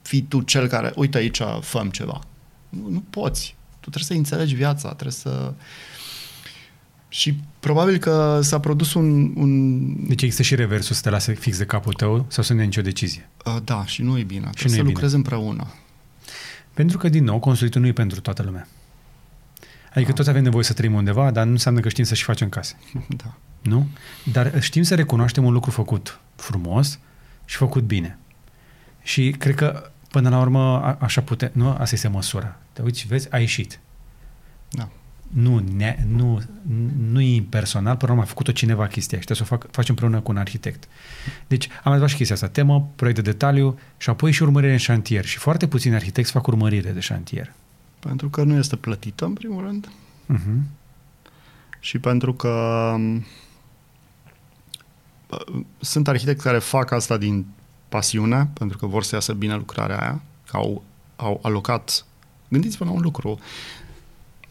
fii tu cel care, uite aici, făm ceva. Nu, nu poți. Tu trebuie să înțelegi viața, trebuie să... Și probabil că s-a produs un... un... Deci există și reversul să te lase fix de capul tău sau să nu nicio decizie. Uh, da, și nu e bine. Și trebuie să lucrezi bine. împreună. Pentru că, din nou, construitul nu e pentru toată lumea. Adică toți avem nevoie să trăim undeva, dar nu înseamnă că știm să și facem case. Da. Nu? Dar știm să recunoaștem un lucru făcut frumos și făcut bine. Și cred că, până la urmă, a, așa putem... Nu? Asta este măsura. Te uiți, vezi, a ieșit. Da. Nu, ne, nu, nu e impersonal, până la urmă a făcut-o cineva chestia și trebuie să o fac, facem împreună cu un arhitect. Deci am mai și chestia asta, temă, proiect de detaliu și apoi și urmărire în șantier. Și foarte puțini arhitecți fac urmărire de șantier. Pentru că nu este plătită, în primul rând. Uh-huh. Și pentru că um, sunt arhitecți care fac asta din pasiune, pentru că vor să iasă bine lucrarea aia, că au, au alocat. Gândiți-vă la un lucru.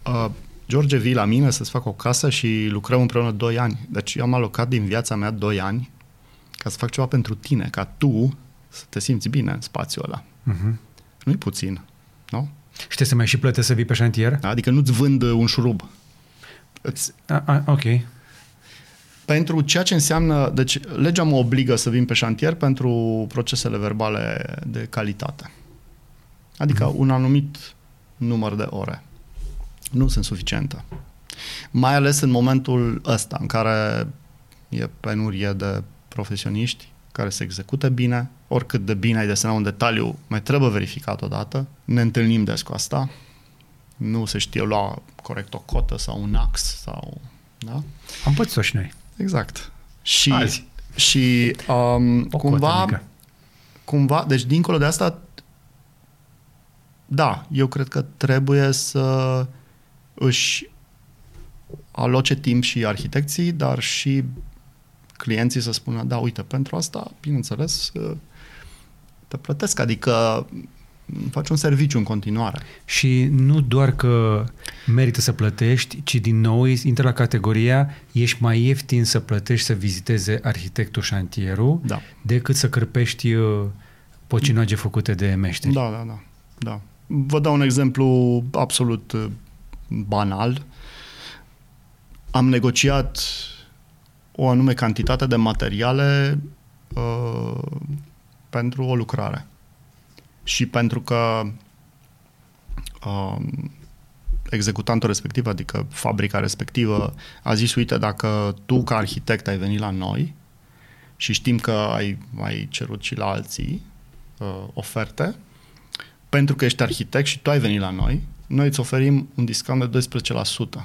Uh, George vii la mine să-ți fac o casă și lucrăm împreună 2 ani. Deci eu am alocat din viața mea 2 ani ca să fac ceva pentru tine, ca tu să te simți bine în spațiul ăla. Uh-huh. Nu-i puțin, nu? Și trebuie să mai și plătești să vii pe șantier? Adică nu-ți vând un șurub. Îți... A, a, ok. Pentru ceea ce înseamnă, deci legea mă obligă să vin pe șantier pentru procesele verbale de calitate. Adică mm. un anumit număr de ore. Nu sunt suficiente. Mai ales în momentul ăsta în care e penurie de profesioniști care se execută bine, oricât de bine ai desenat un detaliu, mai trebuie verificat odată. Ne întâlnim des cu asta. Nu se știe lua corect o cotă sau un ax sau... Da? Am pățit-o și noi. Exact. Și, Azi. și um, cumva, cumva, deci dincolo de asta, da, eu cred că trebuie să își aloce timp și arhitecții, dar și clienții să spună, da, uite, pentru asta, bineînțeles, te plătesc, adică faci un serviciu în continuare. Și nu doar că merită să plătești, ci din nou intră la categoria ești mai ieftin să plătești să viziteze arhitectul șantierul da. decât să cârpești uh, pocinoage făcute de meșteri. Da, da, da. da. Vă dau un exemplu absolut uh, banal. Am negociat o anume cantitate de materiale uh, pentru o lucrare. Și pentru că uh, executantul respectiv, adică fabrica respectivă, a zis, uite, dacă tu ca arhitect ai venit la noi și știm că ai mai cerut și la alții uh, oferte, pentru că ești arhitect și tu ai venit la noi, noi îți oferim un discount de 12%.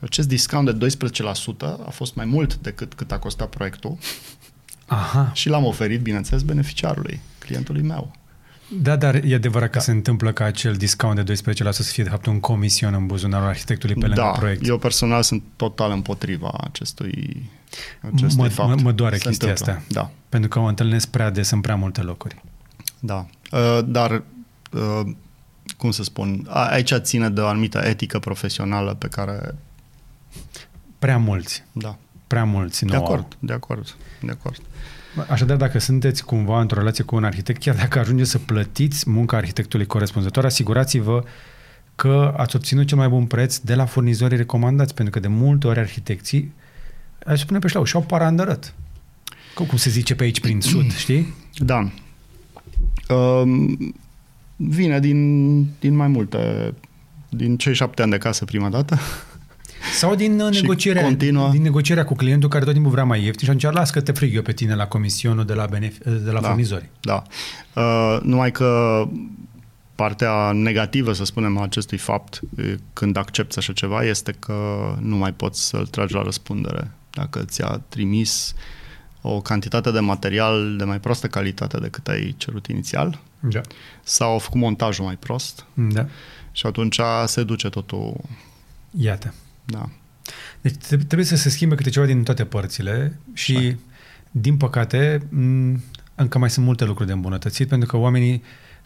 Acest discount de 12% a fost mai mult decât cât a costat proiectul Aha. și l-am oferit, bineînțeles, beneficiarului, clientului meu. Da, dar e adevărat că da. se întâmplă ca acel discount de 12% să fie de fapt un comision în buzunarul arhitectului pe lângă da, proiect. eu personal sunt total împotriva acestui, acestui mă, fapt. Mă, mă doare se chestia întâmplă. asta. Da. Pentru că o întâlnesc prea des în prea multe locuri. Da. Uh, dar, uh, cum să spun, a, aici ține de o anumită etică profesională pe care... Prea mulți. Da. Prea mulți nu De acord, au. de acord, de acord. Așadar, dacă sunteți cumva într-o relație cu un arhitect, chiar dacă ajungeți să plătiți munca arhitectului corespunzător, asigurați-vă că ați obținut cel mai bun preț de la furnizorii recomandați, pentru că de multe ori arhitecții, aș spune pe șlau, și-au parandărăt. Cum se zice pe aici prin sud, știi? Da. Um, vine din, din mai multe, din cei șapte ani de casă prima dată. Sau din uh, Și negocierea, continuă. din negocierea cu clientul care tot timpul vrea mai ieftin și atunci las că te frig eu pe tine la comisionul de la, benef- de la Da. furnizori. Da. Uh, numai că partea negativă, să spunem, a acestui fapt, e, când accepti așa ceva, este că nu mai poți să-l tragi la răspundere. Dacă ți-a trimis o cantitate de material de mai proastă calitate decât ai cerut inițial, Da. sau au făcut montajul mai prost da. și atunci se duce totul, Iată. Da. Deci tre- trebuie să se schimbe câte ceva din toate părțile și, Așa. din păcate, m, încă mai sunt multe lucruri de îmbunătățit, pentru că oamenii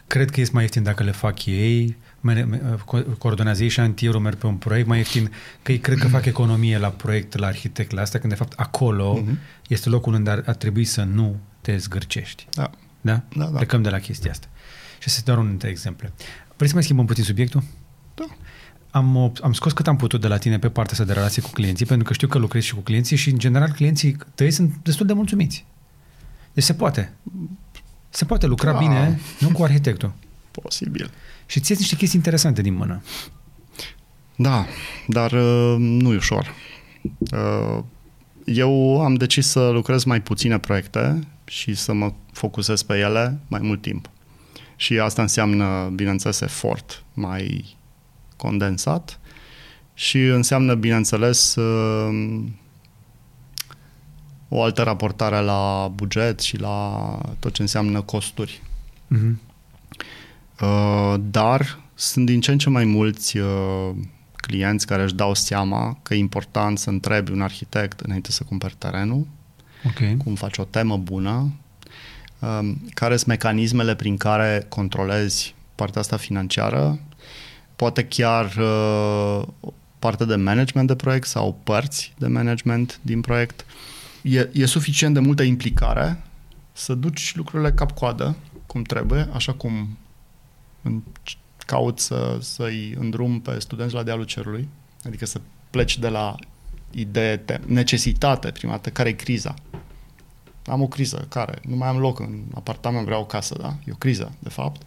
cred că este mai ieftin dacă le fac ei, mere- me- co- coordonează ei șantierul, merg pe un proiect mai ieftin, că ei cred că fac economie la proiect, la arhitect, la asta, când de fapt acolo Mhm. este locul unde ar, ar trebui să nu te zgârcești. Da. Da? Da, da. Plecăm de la chestia asta. Și asta este doar unul dintre exemple. Vrei să mai schimbăm puțin subiectul? Da. Am, ob- am scos cât am putut de la tine pe partea asta de relație cu clienții, pentru că știu că lucrezi și cu clienții și, în general, clienții tăi sunt destul de mulțumiți. Deci se poate. Se poate lucra Da. bine, nu cu arhitectul. Posibil. Și ți niște chestii interesante din mână. Da, dar uh, nu e ușor. Uh, eu am decis să lucrez mai puține proiecte și să mă focusez pe ele mai mult timp. Și asta înseamnă, bineînțeles, efort mai condensat și înseamnă, bineînțeles, uh, o altă raportare la buget și la tot ce înseamnă costuri. Mm-hmm. Uh, dar sunt din ce în ce mai mulți uh, clienți care își dau seama că e important să întrebi un arhitect înainte să cumperi terenul, Ok. cum faci o temă bună, um, care sunt mecanismele prin care controlezi partea asta financiară, poate chiar uh, parte de management de proiect sau părți de management din proiect. E, e suficient de multă implicare să duci lucrurile cap-coadă, cum trebuie, așa cum în, caut să, să-i îndrum pe studenți la dealul cerului, adică să pleci de la idee, te- necesitate, prima dată, care e criza? Am o criză, care? Nu mai am loc în apartament, vreau o casă, da? E o criză, de fapt.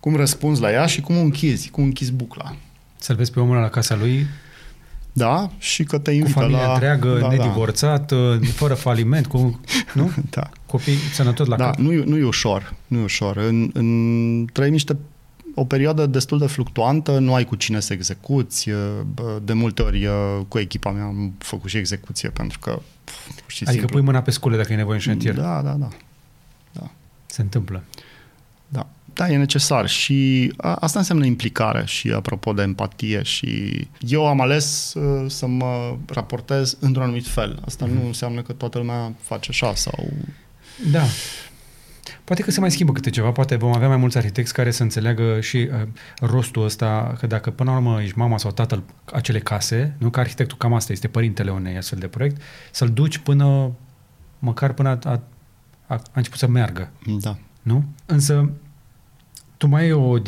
Cum răspunzi la ea și cum o închizi, cum închizi bucla. Să-l vezi pe omul ăla la casa lui, Da? Și că te cu invită familia la... întreagă, da, nedivorțat, fără faliment, cu nu? Da. da. copii sănătos la Da, cap. nu, e- nu e ușor. Nu e ușor. În, în, trăim niște o perioadă destul de fluctuantă, nu ai cu cine să execuți. bă, De multe ori cu echipa mea am făcut și execuție pentru că pf, pur și Adică simplu. pui mâna pe scule dacă e nevoie în șantier. Da, da, da. Se întâmplă. Da. Da, e necesar și a, asta înseamnă implicare și apropo de empatie și eu am ales uh, să mă raportez într-un anumit fel. Asta mm-hmm. nu înseamnă că toată lumea face așa sau... Da. Poate că se mai schimbă câte ceva, poate vom avea mai mulți arhitecți care să înțeleagă și uh, rostul ăsta, că dacă până la urmă ești mama sau tatăl acele case, nu că arhitectul cam asta este părintele unei astfel de proiect, să-l duci până, măcar până a, a, a, a început să meargă. Da. Nu? Însă, tu mai ai o, uh,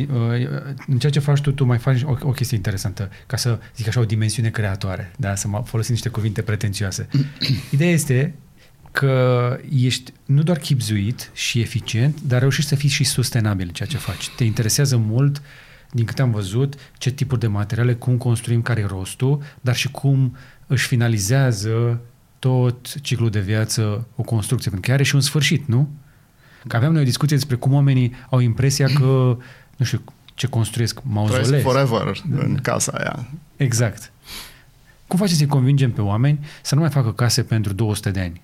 în ceea ce faci tu, tu mai faci o, o chestie interesantă, ca să zic așa, o dimensiune creatoare, da? să folosim niște cuvinte pretențioase. Ideea este că ești nu doar chipzuit și eficient, dar reușești să fii și sustenabil în ceea ce faci. Te interesează mult, din câte am văzut, ce tipuri de materiale, cum construim, care e rostul, dar și cum își finalizează tot ciclul de viață o construcție, pentru că are și un sfârșit, nu? Că aveam noi o discuție despre cum oamenii au impresia că, nu știu, ce construiesc mauzolee. forever în casa aia. Exact. Cum facem să-i convingem pe oameni să nu mai facă case pentru 200 de ani?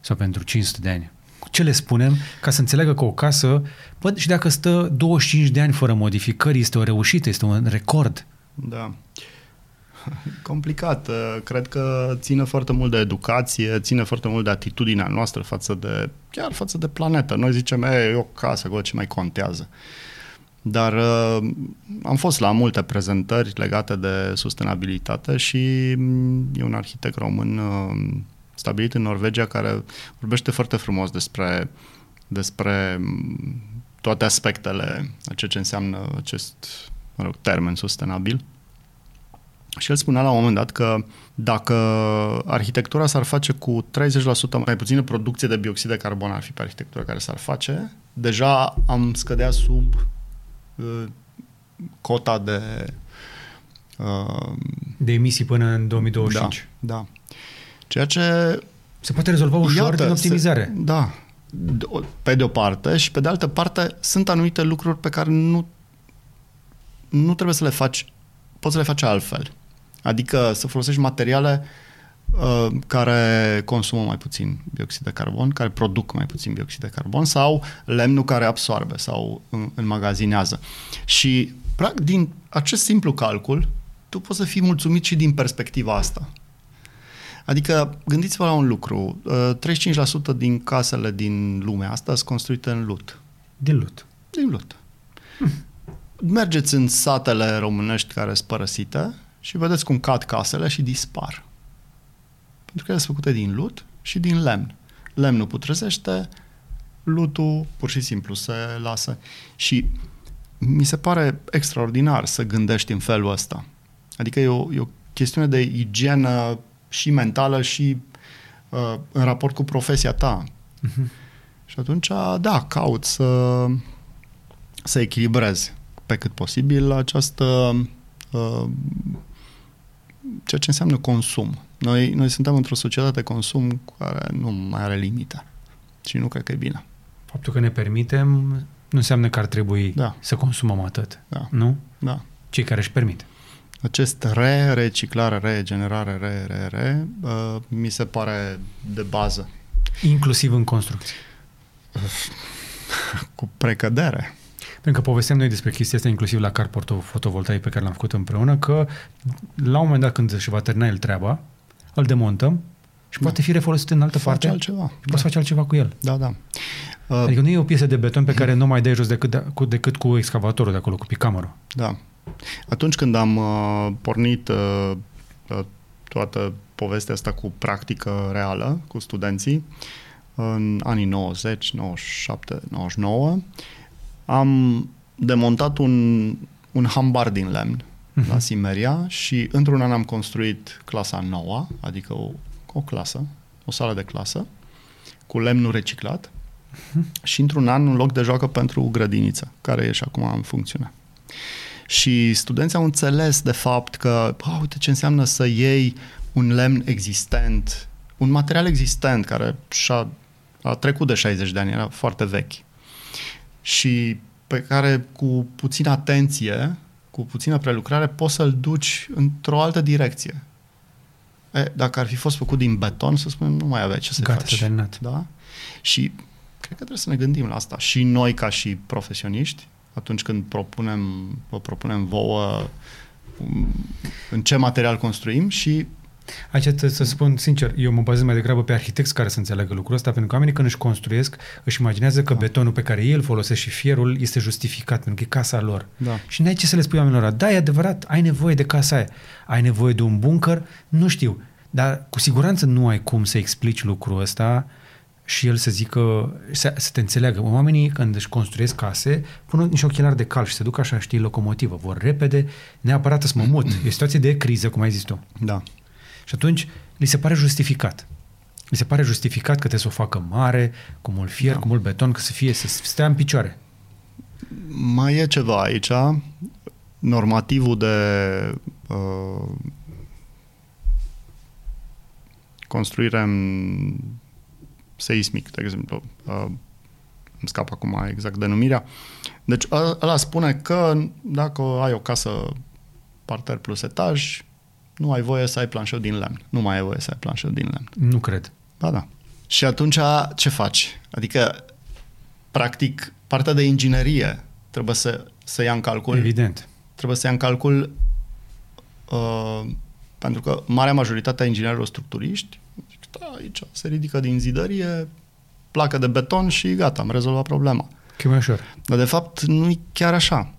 sau pentru 500 de ani. Ce le spunem ca să înțeleagă că o casă, bă, și dacă stă 25 de ani fără modificări, este o reușită, este un record. Da. Complicat. Cred că ține foarte mult de educație, ține foarte mult de atitudinea noastră față de, chiar față de planetă. Noi zicem, e, o casă, acolo ce mai contează. Dar uh, am fost la multe prezentări legate de sustenabilitate și mm, e un arhitect român uh, stabilit în Norvegia, care vorbește foarte frumos despre, despre toate aspectele a ceea ce înseamnă acest mă rog, termen sustenabil. Și el spunea la un moment dat că dacă arhitectura s-ar face cu 30% mai puțină producție de bioxid de carbon ar fi pe arhitectura care s-ar face, deja am scădea sub uh, cota de uh, de emisii până în 2025. Da, da. Ceea ce... Se poate rezolva ușor iată, din optimizare. Se, da. Pe de o parte și pe de altă parte sunt anumite lucruri pe care nu, nu trebuie să le faci, poți să le faci altfel. Adică să folosești materiale uh, care consumă mai puțin bioxid de carbon, care produc mai puțin bioxid de carbon sau lemnul care absorbe sau înmagazinează. Și, practic, din acest simplu calcul, tu poți să fii mulțumit și din perspectiva asta. Adică, gândiți-vă la un lucru. 35% uh, din casele din lumea asta sunt construite în lut. Din lut. Din lut. Hm. Mergeți în satele românești care sunt părăsite și vedeți cum cad casele și dispar. Pentru că ele sunt făcute din lut și din lemn. Lemnul putrezește, lutul pur și simplu se lasă. Și mi se pare extraordinar să gândești în felul ăsta. Adică e o, e o chestiune de igienă și mentală și uh, în raport cu profesia ta. Uh-huh. Și atunci, da, caut să, să echilibrezi pe cât posibil această uh, ceea ce înseamnă consum. Noi, noi suntem într-o societate de consum care nu mai are limite și nu cred că e bine. Faptul că ne permitem nu înseamnă că ar trebui da. să consumăm atât, da. nu? Da. Cei care își permit acest re, reciclare, regenerare, re, re, re, uh, mi se pare de bază. Inclusiv în construcție. Cu precădere. Pentru că povesteam noi despre chestia asta, inclusiv la car fotovoltaic pe care l-am făcut împreună, că la un moment dat când își va termina el treaba, îl demontăm și da. poate fi refolosit în altă face parte. altceva. Și da. poți face altceva cu el. Da, da. Uh, adică nu e o piesă de beton pe care nu mai dai jos decât, de, cu, decât cu excavatorul de acolo, cu picamărul. Da. Atunci când am uh, pornit uh, uh, toată povestea asta cu practică reală, cu studenții, în anii 90, 97, 99, am demontat un, un hambar din lemn uh-huh. la Simeria și într-un an am construit clasa nouă, adică o, o clasă, o sală de clasă, cu lemnul reciclat uh-huh. și într-un an un loc de joacă pentru grădiniță, care e și acum în funcțiune. Și studenții au înțeles de fapt că, oh, uite ce înseamnă să iei un lemn existent, un material existent care și-a a trecut de 60 de ani, era foarte vechi. Și pe care cu puțină atenție, cu puțină prelucrare, poți să-l duci într-o altă direcție. E, dacă ar fi fost făcut din beton, să spunem, nu mai avea ce să Gata, faci. Terminat. Da? Și cred că trebuie să ne gândim la asta. Și noi ca și profesioniști, atunci când propunem, vă propunem vouă um, în ce material construim și Aici trebuie să spun sincer, eu mă bazez mai degrabă pe arhitecți care să înțeleagă lucrul ăsta, pentru că oamenii când își construiesc, își imaginează că Da. betonul pe care ei îl folosesc și fierul este justificat, pentru că e casa lor. Da. Și n-ai ce să le spui oamenilor ăla. Da, e adevărat, ai nevoie de casa aia. Ai nevoie de un bunker? Nu știu. Dar cu siguranță nu ai cum să explici lucrul ăsta și el să zică, să, să te înțeleagă. Oamenii când își construiesc case, pun niște ochelari de cal și se duc așa, știi, locomotivă. Vor repede, neapărat să mă mut. E o situație de criză, cum ai zis tu. Da. Și atunci li se pare justificat. Li se pare justificat că trebuie să o facă mare, cu mult fier, Da. cu mult beton, că să fie, să stea în picioare. Mai e ceva aici. Normativul de uh, construire în seismic, de exemplu. Uh, îmi scap acum exact denumirea. Deci ă- ăla spune că dacă ai o casă parter plus etaj, nu ai voie să ai planșeu din lemn. Nu mai ai voie să ai planșeu din lemn. Nu cred. Ba da. Și atunci ce faci? Adică, practic, partea de inginerie trebuie să, să ia în calcul Evident. trebuie să ia în calcul uh, pentru că marea majoritate a inginerilor structuriști zic, da, aici se ridică din zidărie, placă de beton și gata, am rezolvat problema. Că e mai ușor. Dar de fapt nu e chiar așa.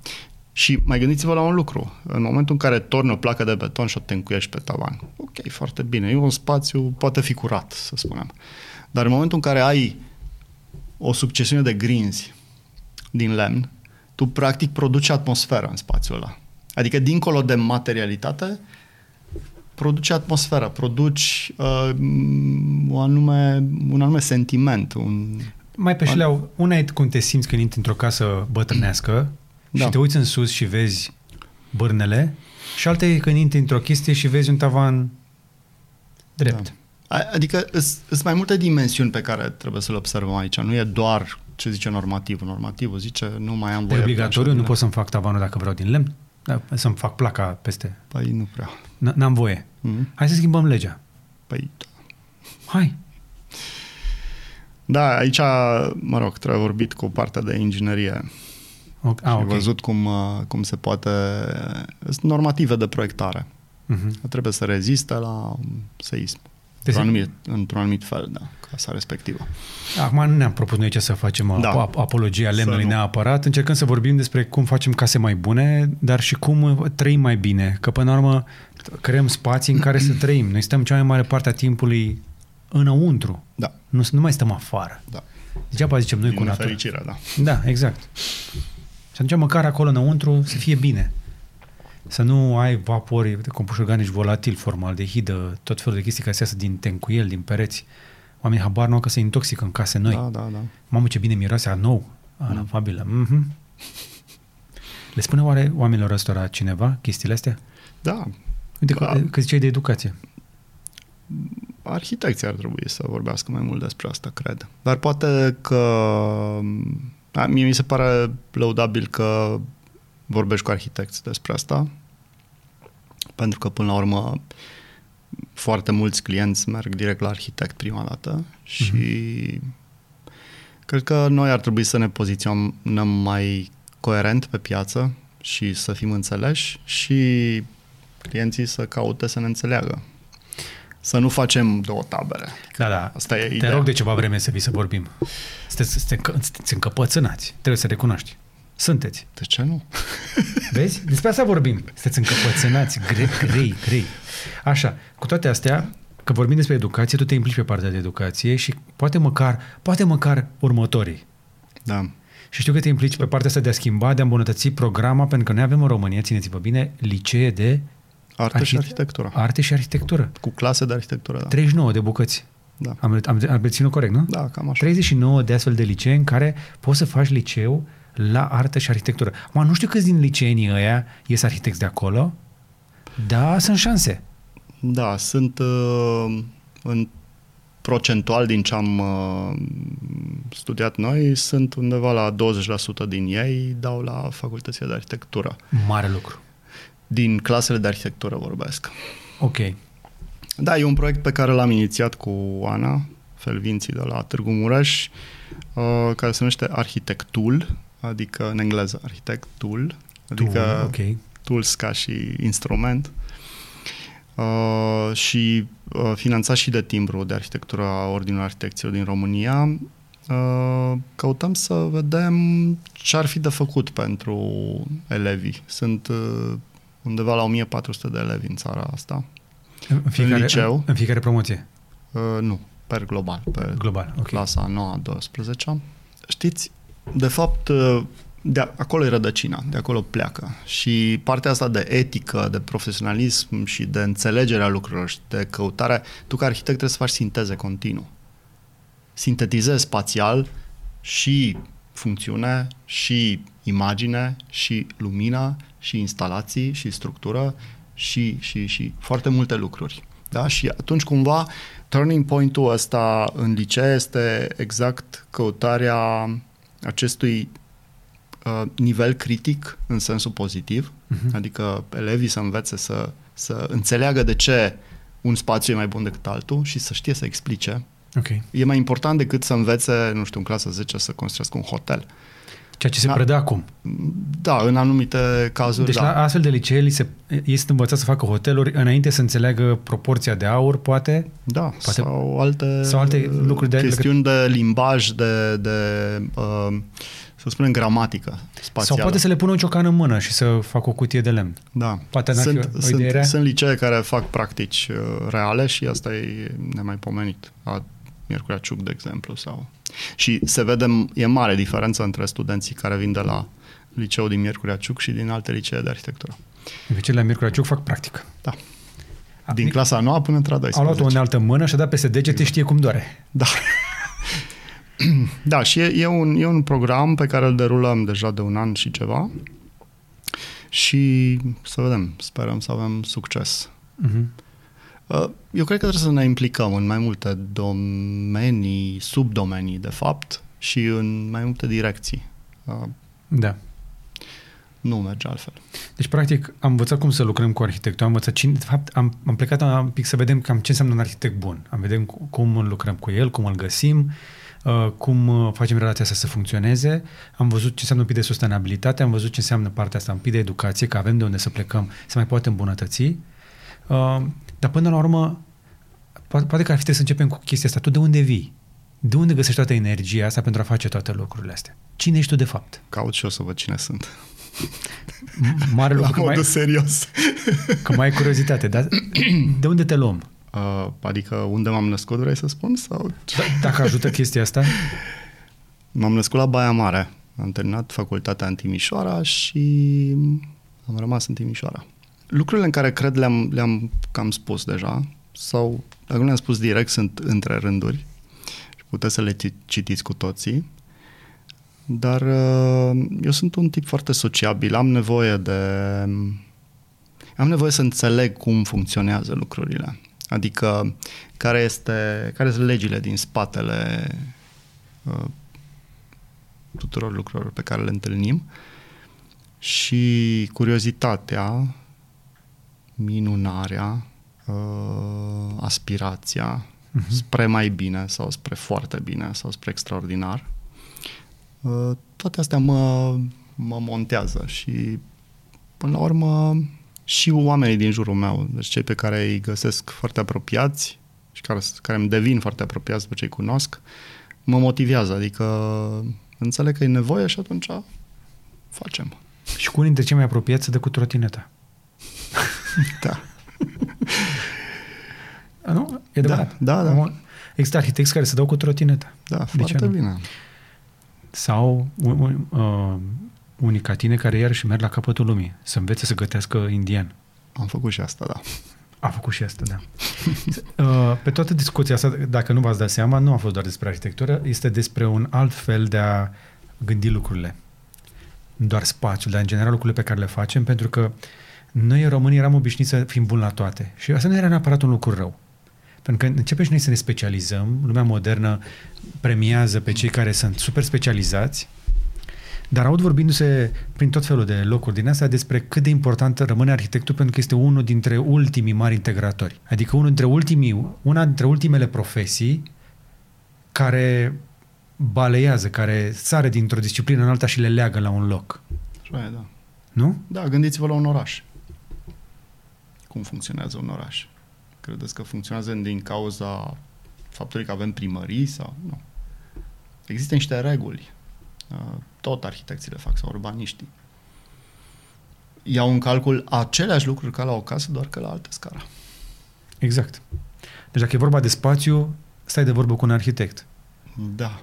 Și mai gândiți-vă la un lucru. În momentul în care torni o placă de beton și o tencuiești pe tavan, ok, foarte bine, e un spațiu, poate fi curat, să spunem. Dar în momentul în care ai o succesiune de grinzi din lemn, tu practic produci atmosferă în spațiul ăla. Adică dincolo de materialitate, produci atmosferă, produci uh, o anume, un anume sentiment, un, Mai pe șleau, una e cum te simți când intri într-o casă bătrânească Da. și te uiți în sus și vezi bârnele și alta e când intri într-o chestie și vezi un tavan drept. Da. A- Adică sunt mai multe dimensiuni pe care trebuie să le observăm aici. Nu e doar ce zice normativul. Normativul zice nu mai am E voie. obligatoriu, nu planșă pot să-mi fac tavanul dacă vreau din lemn, da, să-mi fac placa peste. din- Păi nu prea. N- N-am voie. Mm? Hai să schimbăm legea. Păi Hai. da, aici, mă rog, trebuie vorbit cu partea de inginerie. O, și a, ok. văzut cum, uh, cum se poate... Sunt normative de proiectare. Mhm. Trebuie să reziste la um, seism. Deci- Într-un anumit, într-un anumit fel, da, casa respectivă. Acum nu ne-am propus noi ce să facem Da. da. apologia lemnului nu. neapărat, încercăm să vorbim despre cum facem case mai bune, dar și cum trăim mai bine, că până la urmă creăm spații în care să trăim. Noi stăm cea mai mare parte a timpului înăuntru, Da, nu, nu mai stăm afară. da. Degeaba zicem noi Din cu natura. nefericire, da. Da, exact. Și atunci măcar acolo înăuntru să fie bine. Să nu ai vapori, de compuși organici volatil, formaldehidă, tot felul de chestii care se iasă din tencuiel, din pereți. Oamenii habar nu au că se intoxică în case noi. Da, da, da. Mamă, ce bine miroase a nou, a lavabilă. Mm-hmm. Le spune oare oamenilor ăstora cineva chestiile astea? Da, Uite Da. că, că ziceai de educație. arhitecții ar trebui să vorbească mai mult despre asta, cred. Dar poate că... A, mie mi se pare lăudabil că vorbești cu arhitecți despre asta, pentru că, până la urmă, foarte mulți clienți merg direct la arhitect prima dată și cred că noi ar trebui să ne poziționăm mai coerent pe piață și să fim înțeleși și clienții să caute să ne înțeleagă. Să nu facem două tabere. Da, da. Asta e Te ideea. rog de ceva vreme să vii să vorbim. Sunteți, sunteți, încă- sunteți încăpățânați. Trebuie să recunoști. Sunteți. De ce nu? Vezi? Despre asta vorbim. Sunteți încăpățânați, grei, grei, grei. Așa, cu toate astea, că vorbim despre educație, tu te implici pe partea de educație și poate măcar, poate măcar următorii. Da. Și știu că te implici pe partea asta de a schimba, de a îmbunătăți programa, pentru că noi avem în România, țineți-vă bine, licee de Arte și arhite- arhitectură. arte și arhitectură. Cu clase de arhitectură, da. 39 de bucăți. Da, Am, am, am reținut corect, nu? da cam așa. 39 de astfel de licee în care poți să faci liceu la artă și arhitectură. Mă, nu știu câți din liceenii ăia ies arhitecți de acolo, da, sunt șanse. Da, sunt uh, în procentual din ce am uh, studiat noi, sunt undeva la 20% din ei dau la facultățile de arhitectură. Mare lucru. Din clasele de arhitectură vorbesc. Ok. Da, e un proiect pe care l-am inițiat cu Ana, Felvinții de la Târgu Mureș, uh, care se numește Arhitectul, adică în engleză Arhitectul, adică Tool, ok. tools ca și instrument uh, și uh, finanțat și de timbru de arhitectură a Ordinului Arhitecților din România. Uh, căutăm să vedem ce ar fi de făcut pentru elevii. Sunt uh, undeva la 1400 de elevi în țara asta. În fiecare, liceu. În, în fiecare promoție, Uh, nu, per global, pe global. Ok. clasa 9 12 Știți, de fapt, uh, de a- acolo e rădăcina, de acolo pleacă. Și partea asta de etică, de profesionalism și de înțelegerea lucrurilor și de căutare, tu ca arhitect trebuie să faci sinteze continuu. Sintetizezi spațial și funcțiune, și imagine, și lumină, și instalații, și structură, și, și, și foarte multe lucruri. Da? Și atunci cumva turning point-ul ăsta în licee este exact căutarea acestui uh, nivel critic în sensul pozitiv, Mhm. adică elevii să învețe să, să înțeleagă de ce un spațiu e mai bun decât altul și să știe să explice. Ok. E mai important decât să învețe, nu știu, în clasa 10 să construiască un hotel. Ceea ce se Da. predă acum. Da, în anumite cazuri, Deci da. la astfel de licee li se, ei sunt învățați să facă hoteluri înainte să înțeleagă proporția de aur, poate? Da, Poate- sau alte, sau alte lucruri de- chestiuni de limbaj, de, de uh, să spunem, gramatică spațială. Sau poate să le pună o ciocană în mână și să facă o cutie de lemn. Da. Poate n-ar fi sunt, o- o idee rea? sunt, sunt licee care fac practici uh, reale și asta e nemaipomenit. A Miercurea Ciuc, de exemplu. Sau... Și se vede, e mare diferență între studenții care vin de la liceul din Miercurea Ciuc și din alte licee de arhitectură. Deci cei la Miercurea Ciuc fac practică. Da. A, Din clasa 9 până între a Au 12. luat o unealtă în mână și a dat peste degete, știe cum doare. Da. da, și e, e, un, e un program pe care îl derulăm deja de un an și ceva și să vedem, sperăm să avem succes. Uh-huh. Uh, Eu cred că trebuie să ne implicăm în mai multe domenii, subdomenii, de fapt, și în mai multe direcții. Uh, Da. Nu merge altfel. Deci, practic, am învățat cum să lucrăm cu arhitectul, am învățat cine, de fapt, am, am plecat un pic să vedem cam ce înseamnă un arhitect bun. Am vedem cu- cum lucrăm cu el, cum îl găsim, uh, cum uh, facem relația asta să funcționeze. Am văzut ce înseamnă un pic de sustenabilitate, am văzut ce înseamnă partea asta un pic de educație, că avem de unde să plecăm, să mai poate îmbunătăți. Uh, dar până la urmă, poate, poate că ar fi trebuit să începem cu chestia asta. Tu de unde vii? De unde găsești toată energia asta pentru a face toate lucrurile astea? Cine ești tu de fapt? Caut și eu să văd cine sunt. M- Mare La lucru că mai, modul serios. că mai ai curiozitate, dar de unde te luăm? Uh, adică unde m-am născut, vrei să spun? Sau D- dacă ajută chestia asta? M-am născut la Baia Mare. Am terminat facultatea în Timișoara și am rămas în Timișoara. Lucrurile în care cred le-am, le-am cam spus deja, sau dacă nu le-am spus direct, sunt între rânduri și puteți să le ci- citiți cu toții. Dar uh, eu sunt un tip foarte sociabil, am nevoie de... Am nevoie să înțeleg cum funcționează lucrurile. Adică care, este, care sunt legile din spatele uh, tuturor lucrurilor pe care le întâlnim și curiozitatea, minunarea, uh, aspirația Mhm. spre mai bine sau spre foarte bine sau spre extraordinar. Uh, toate astea mă, mă montează și până la urmă și oamenii din jurul meu, deci cei pe care îi găsesc foarte apropiați și care, care îmi devin foarte apropiați după ce îi cunosc, mă motivează, adică înțeleg că e nevoie și atunci facem. Și cu unii dintre cei mai apropiați se dă cu trotineta. Da. A, Nu? E adevărat. Da, da, da. Acum, Există arhitecți care se dau cu trotineta. Da, De foarte ce nu? bine. Sau un, un, uh, unii ca tine care iarăși merg la capătul lumii, să învețe să gătească indian. Am făcut și asta, da. A făcut și asta, da. Uh, Pe toată discuția asta, dacă nu v-ați dat seama, nu a fost doar despre arhitectură, este despre un alt fel de a gândi lucrurile. Nu doar spațiul, dar în general lucrurile pe care le facem, pentru că noi în România eram obișnuiți să fim buni la toate. Și asta nu era neapărat un lucru rău. Pentru că începem și noi să ne specializăm, lumea modernă premiază pe cei care sunt super specializați, dar aud vorbindu-se prin tot felul de locuri din astea despre cât de important rămâne arhitectul pentru că este unul dintre ultimii mari integratori. Adică unul dintre ultimii, una dintre ultimele profesii care baleiază, care sare dintr-o disciplină în alta și le leagă la un loc. Așa e, da. Nu? Da, gândiți-vă la un oraș. Cum funcționează un oraș? Credeți că funcționează din cauza faptului că avem primării sau nu? Există niște reguli. Uh, Tot arhitecții le fac sau urbaniștii. Iau în calcul aceleași lucruri ca la o casă, doar că la altă scară. Exact. Deci dacă e vorba de spațiu, stai de vorbă cu un arhitect. Da,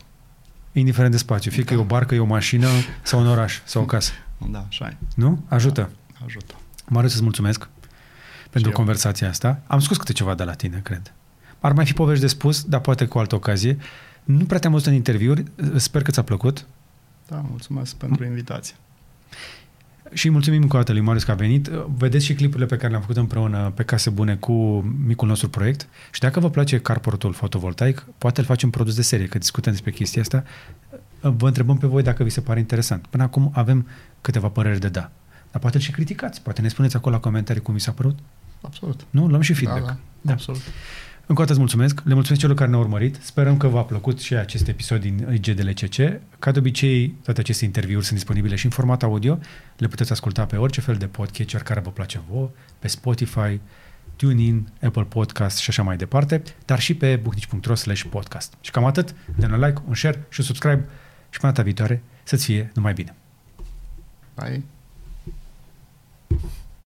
Indiferent de spațiu. Fie că e o barcă, e o mașină sau un oraș sau o casă. da, așa e. Nu? Ajută. Ajută. Marius, îți mulțumesc pentru eu. conversația asta. Am scos câte ceva de la tine, cred. Ar mai fi povești de spus, dar poate cu altă ocazie. Nu prea te-am văzut în interviuri, sper că ți-a plăcut. Da, mulțumesc pentru invitație. Și mulțumim încă o dată lui Marius că a venit. Vedeți și clipurile pe care le-am făcut împreună pe Case Bune cu micul nostru proiect. Și dacă vă place carportul fotovoltaic, poate îl facem produs de serie, că discutăm despre chestia asta. Vă întrebăm pe voi dacă vi se pare interesant. Până acum avem câteva păreri de da. Dar poate îl și criticați. Poate ne spuneți acolo la comentarii cum vi s-a părut. Absolut. Nu? Luăm și feedback. Da, da, Da. absolut. Încă o dată îți mulțumesc. Le mulțumesc celor care ne-au urmărit. Sperăm că v-a plăcut și acest episod din IGDLCC. Ca de obicei, toate aceste interviuri sunt disponibile și în format audio. Le puteți asculta pe orice fel de podcatcher care vă place vouă, pe Spotify, TuneIn, Apple Podcast și așa mai departe, dar și pe bucnici.ro slash podcast. Și cam atât. Dă un like, un share și un subscribe și până data viitoare să-ți fie numai bine. Bye.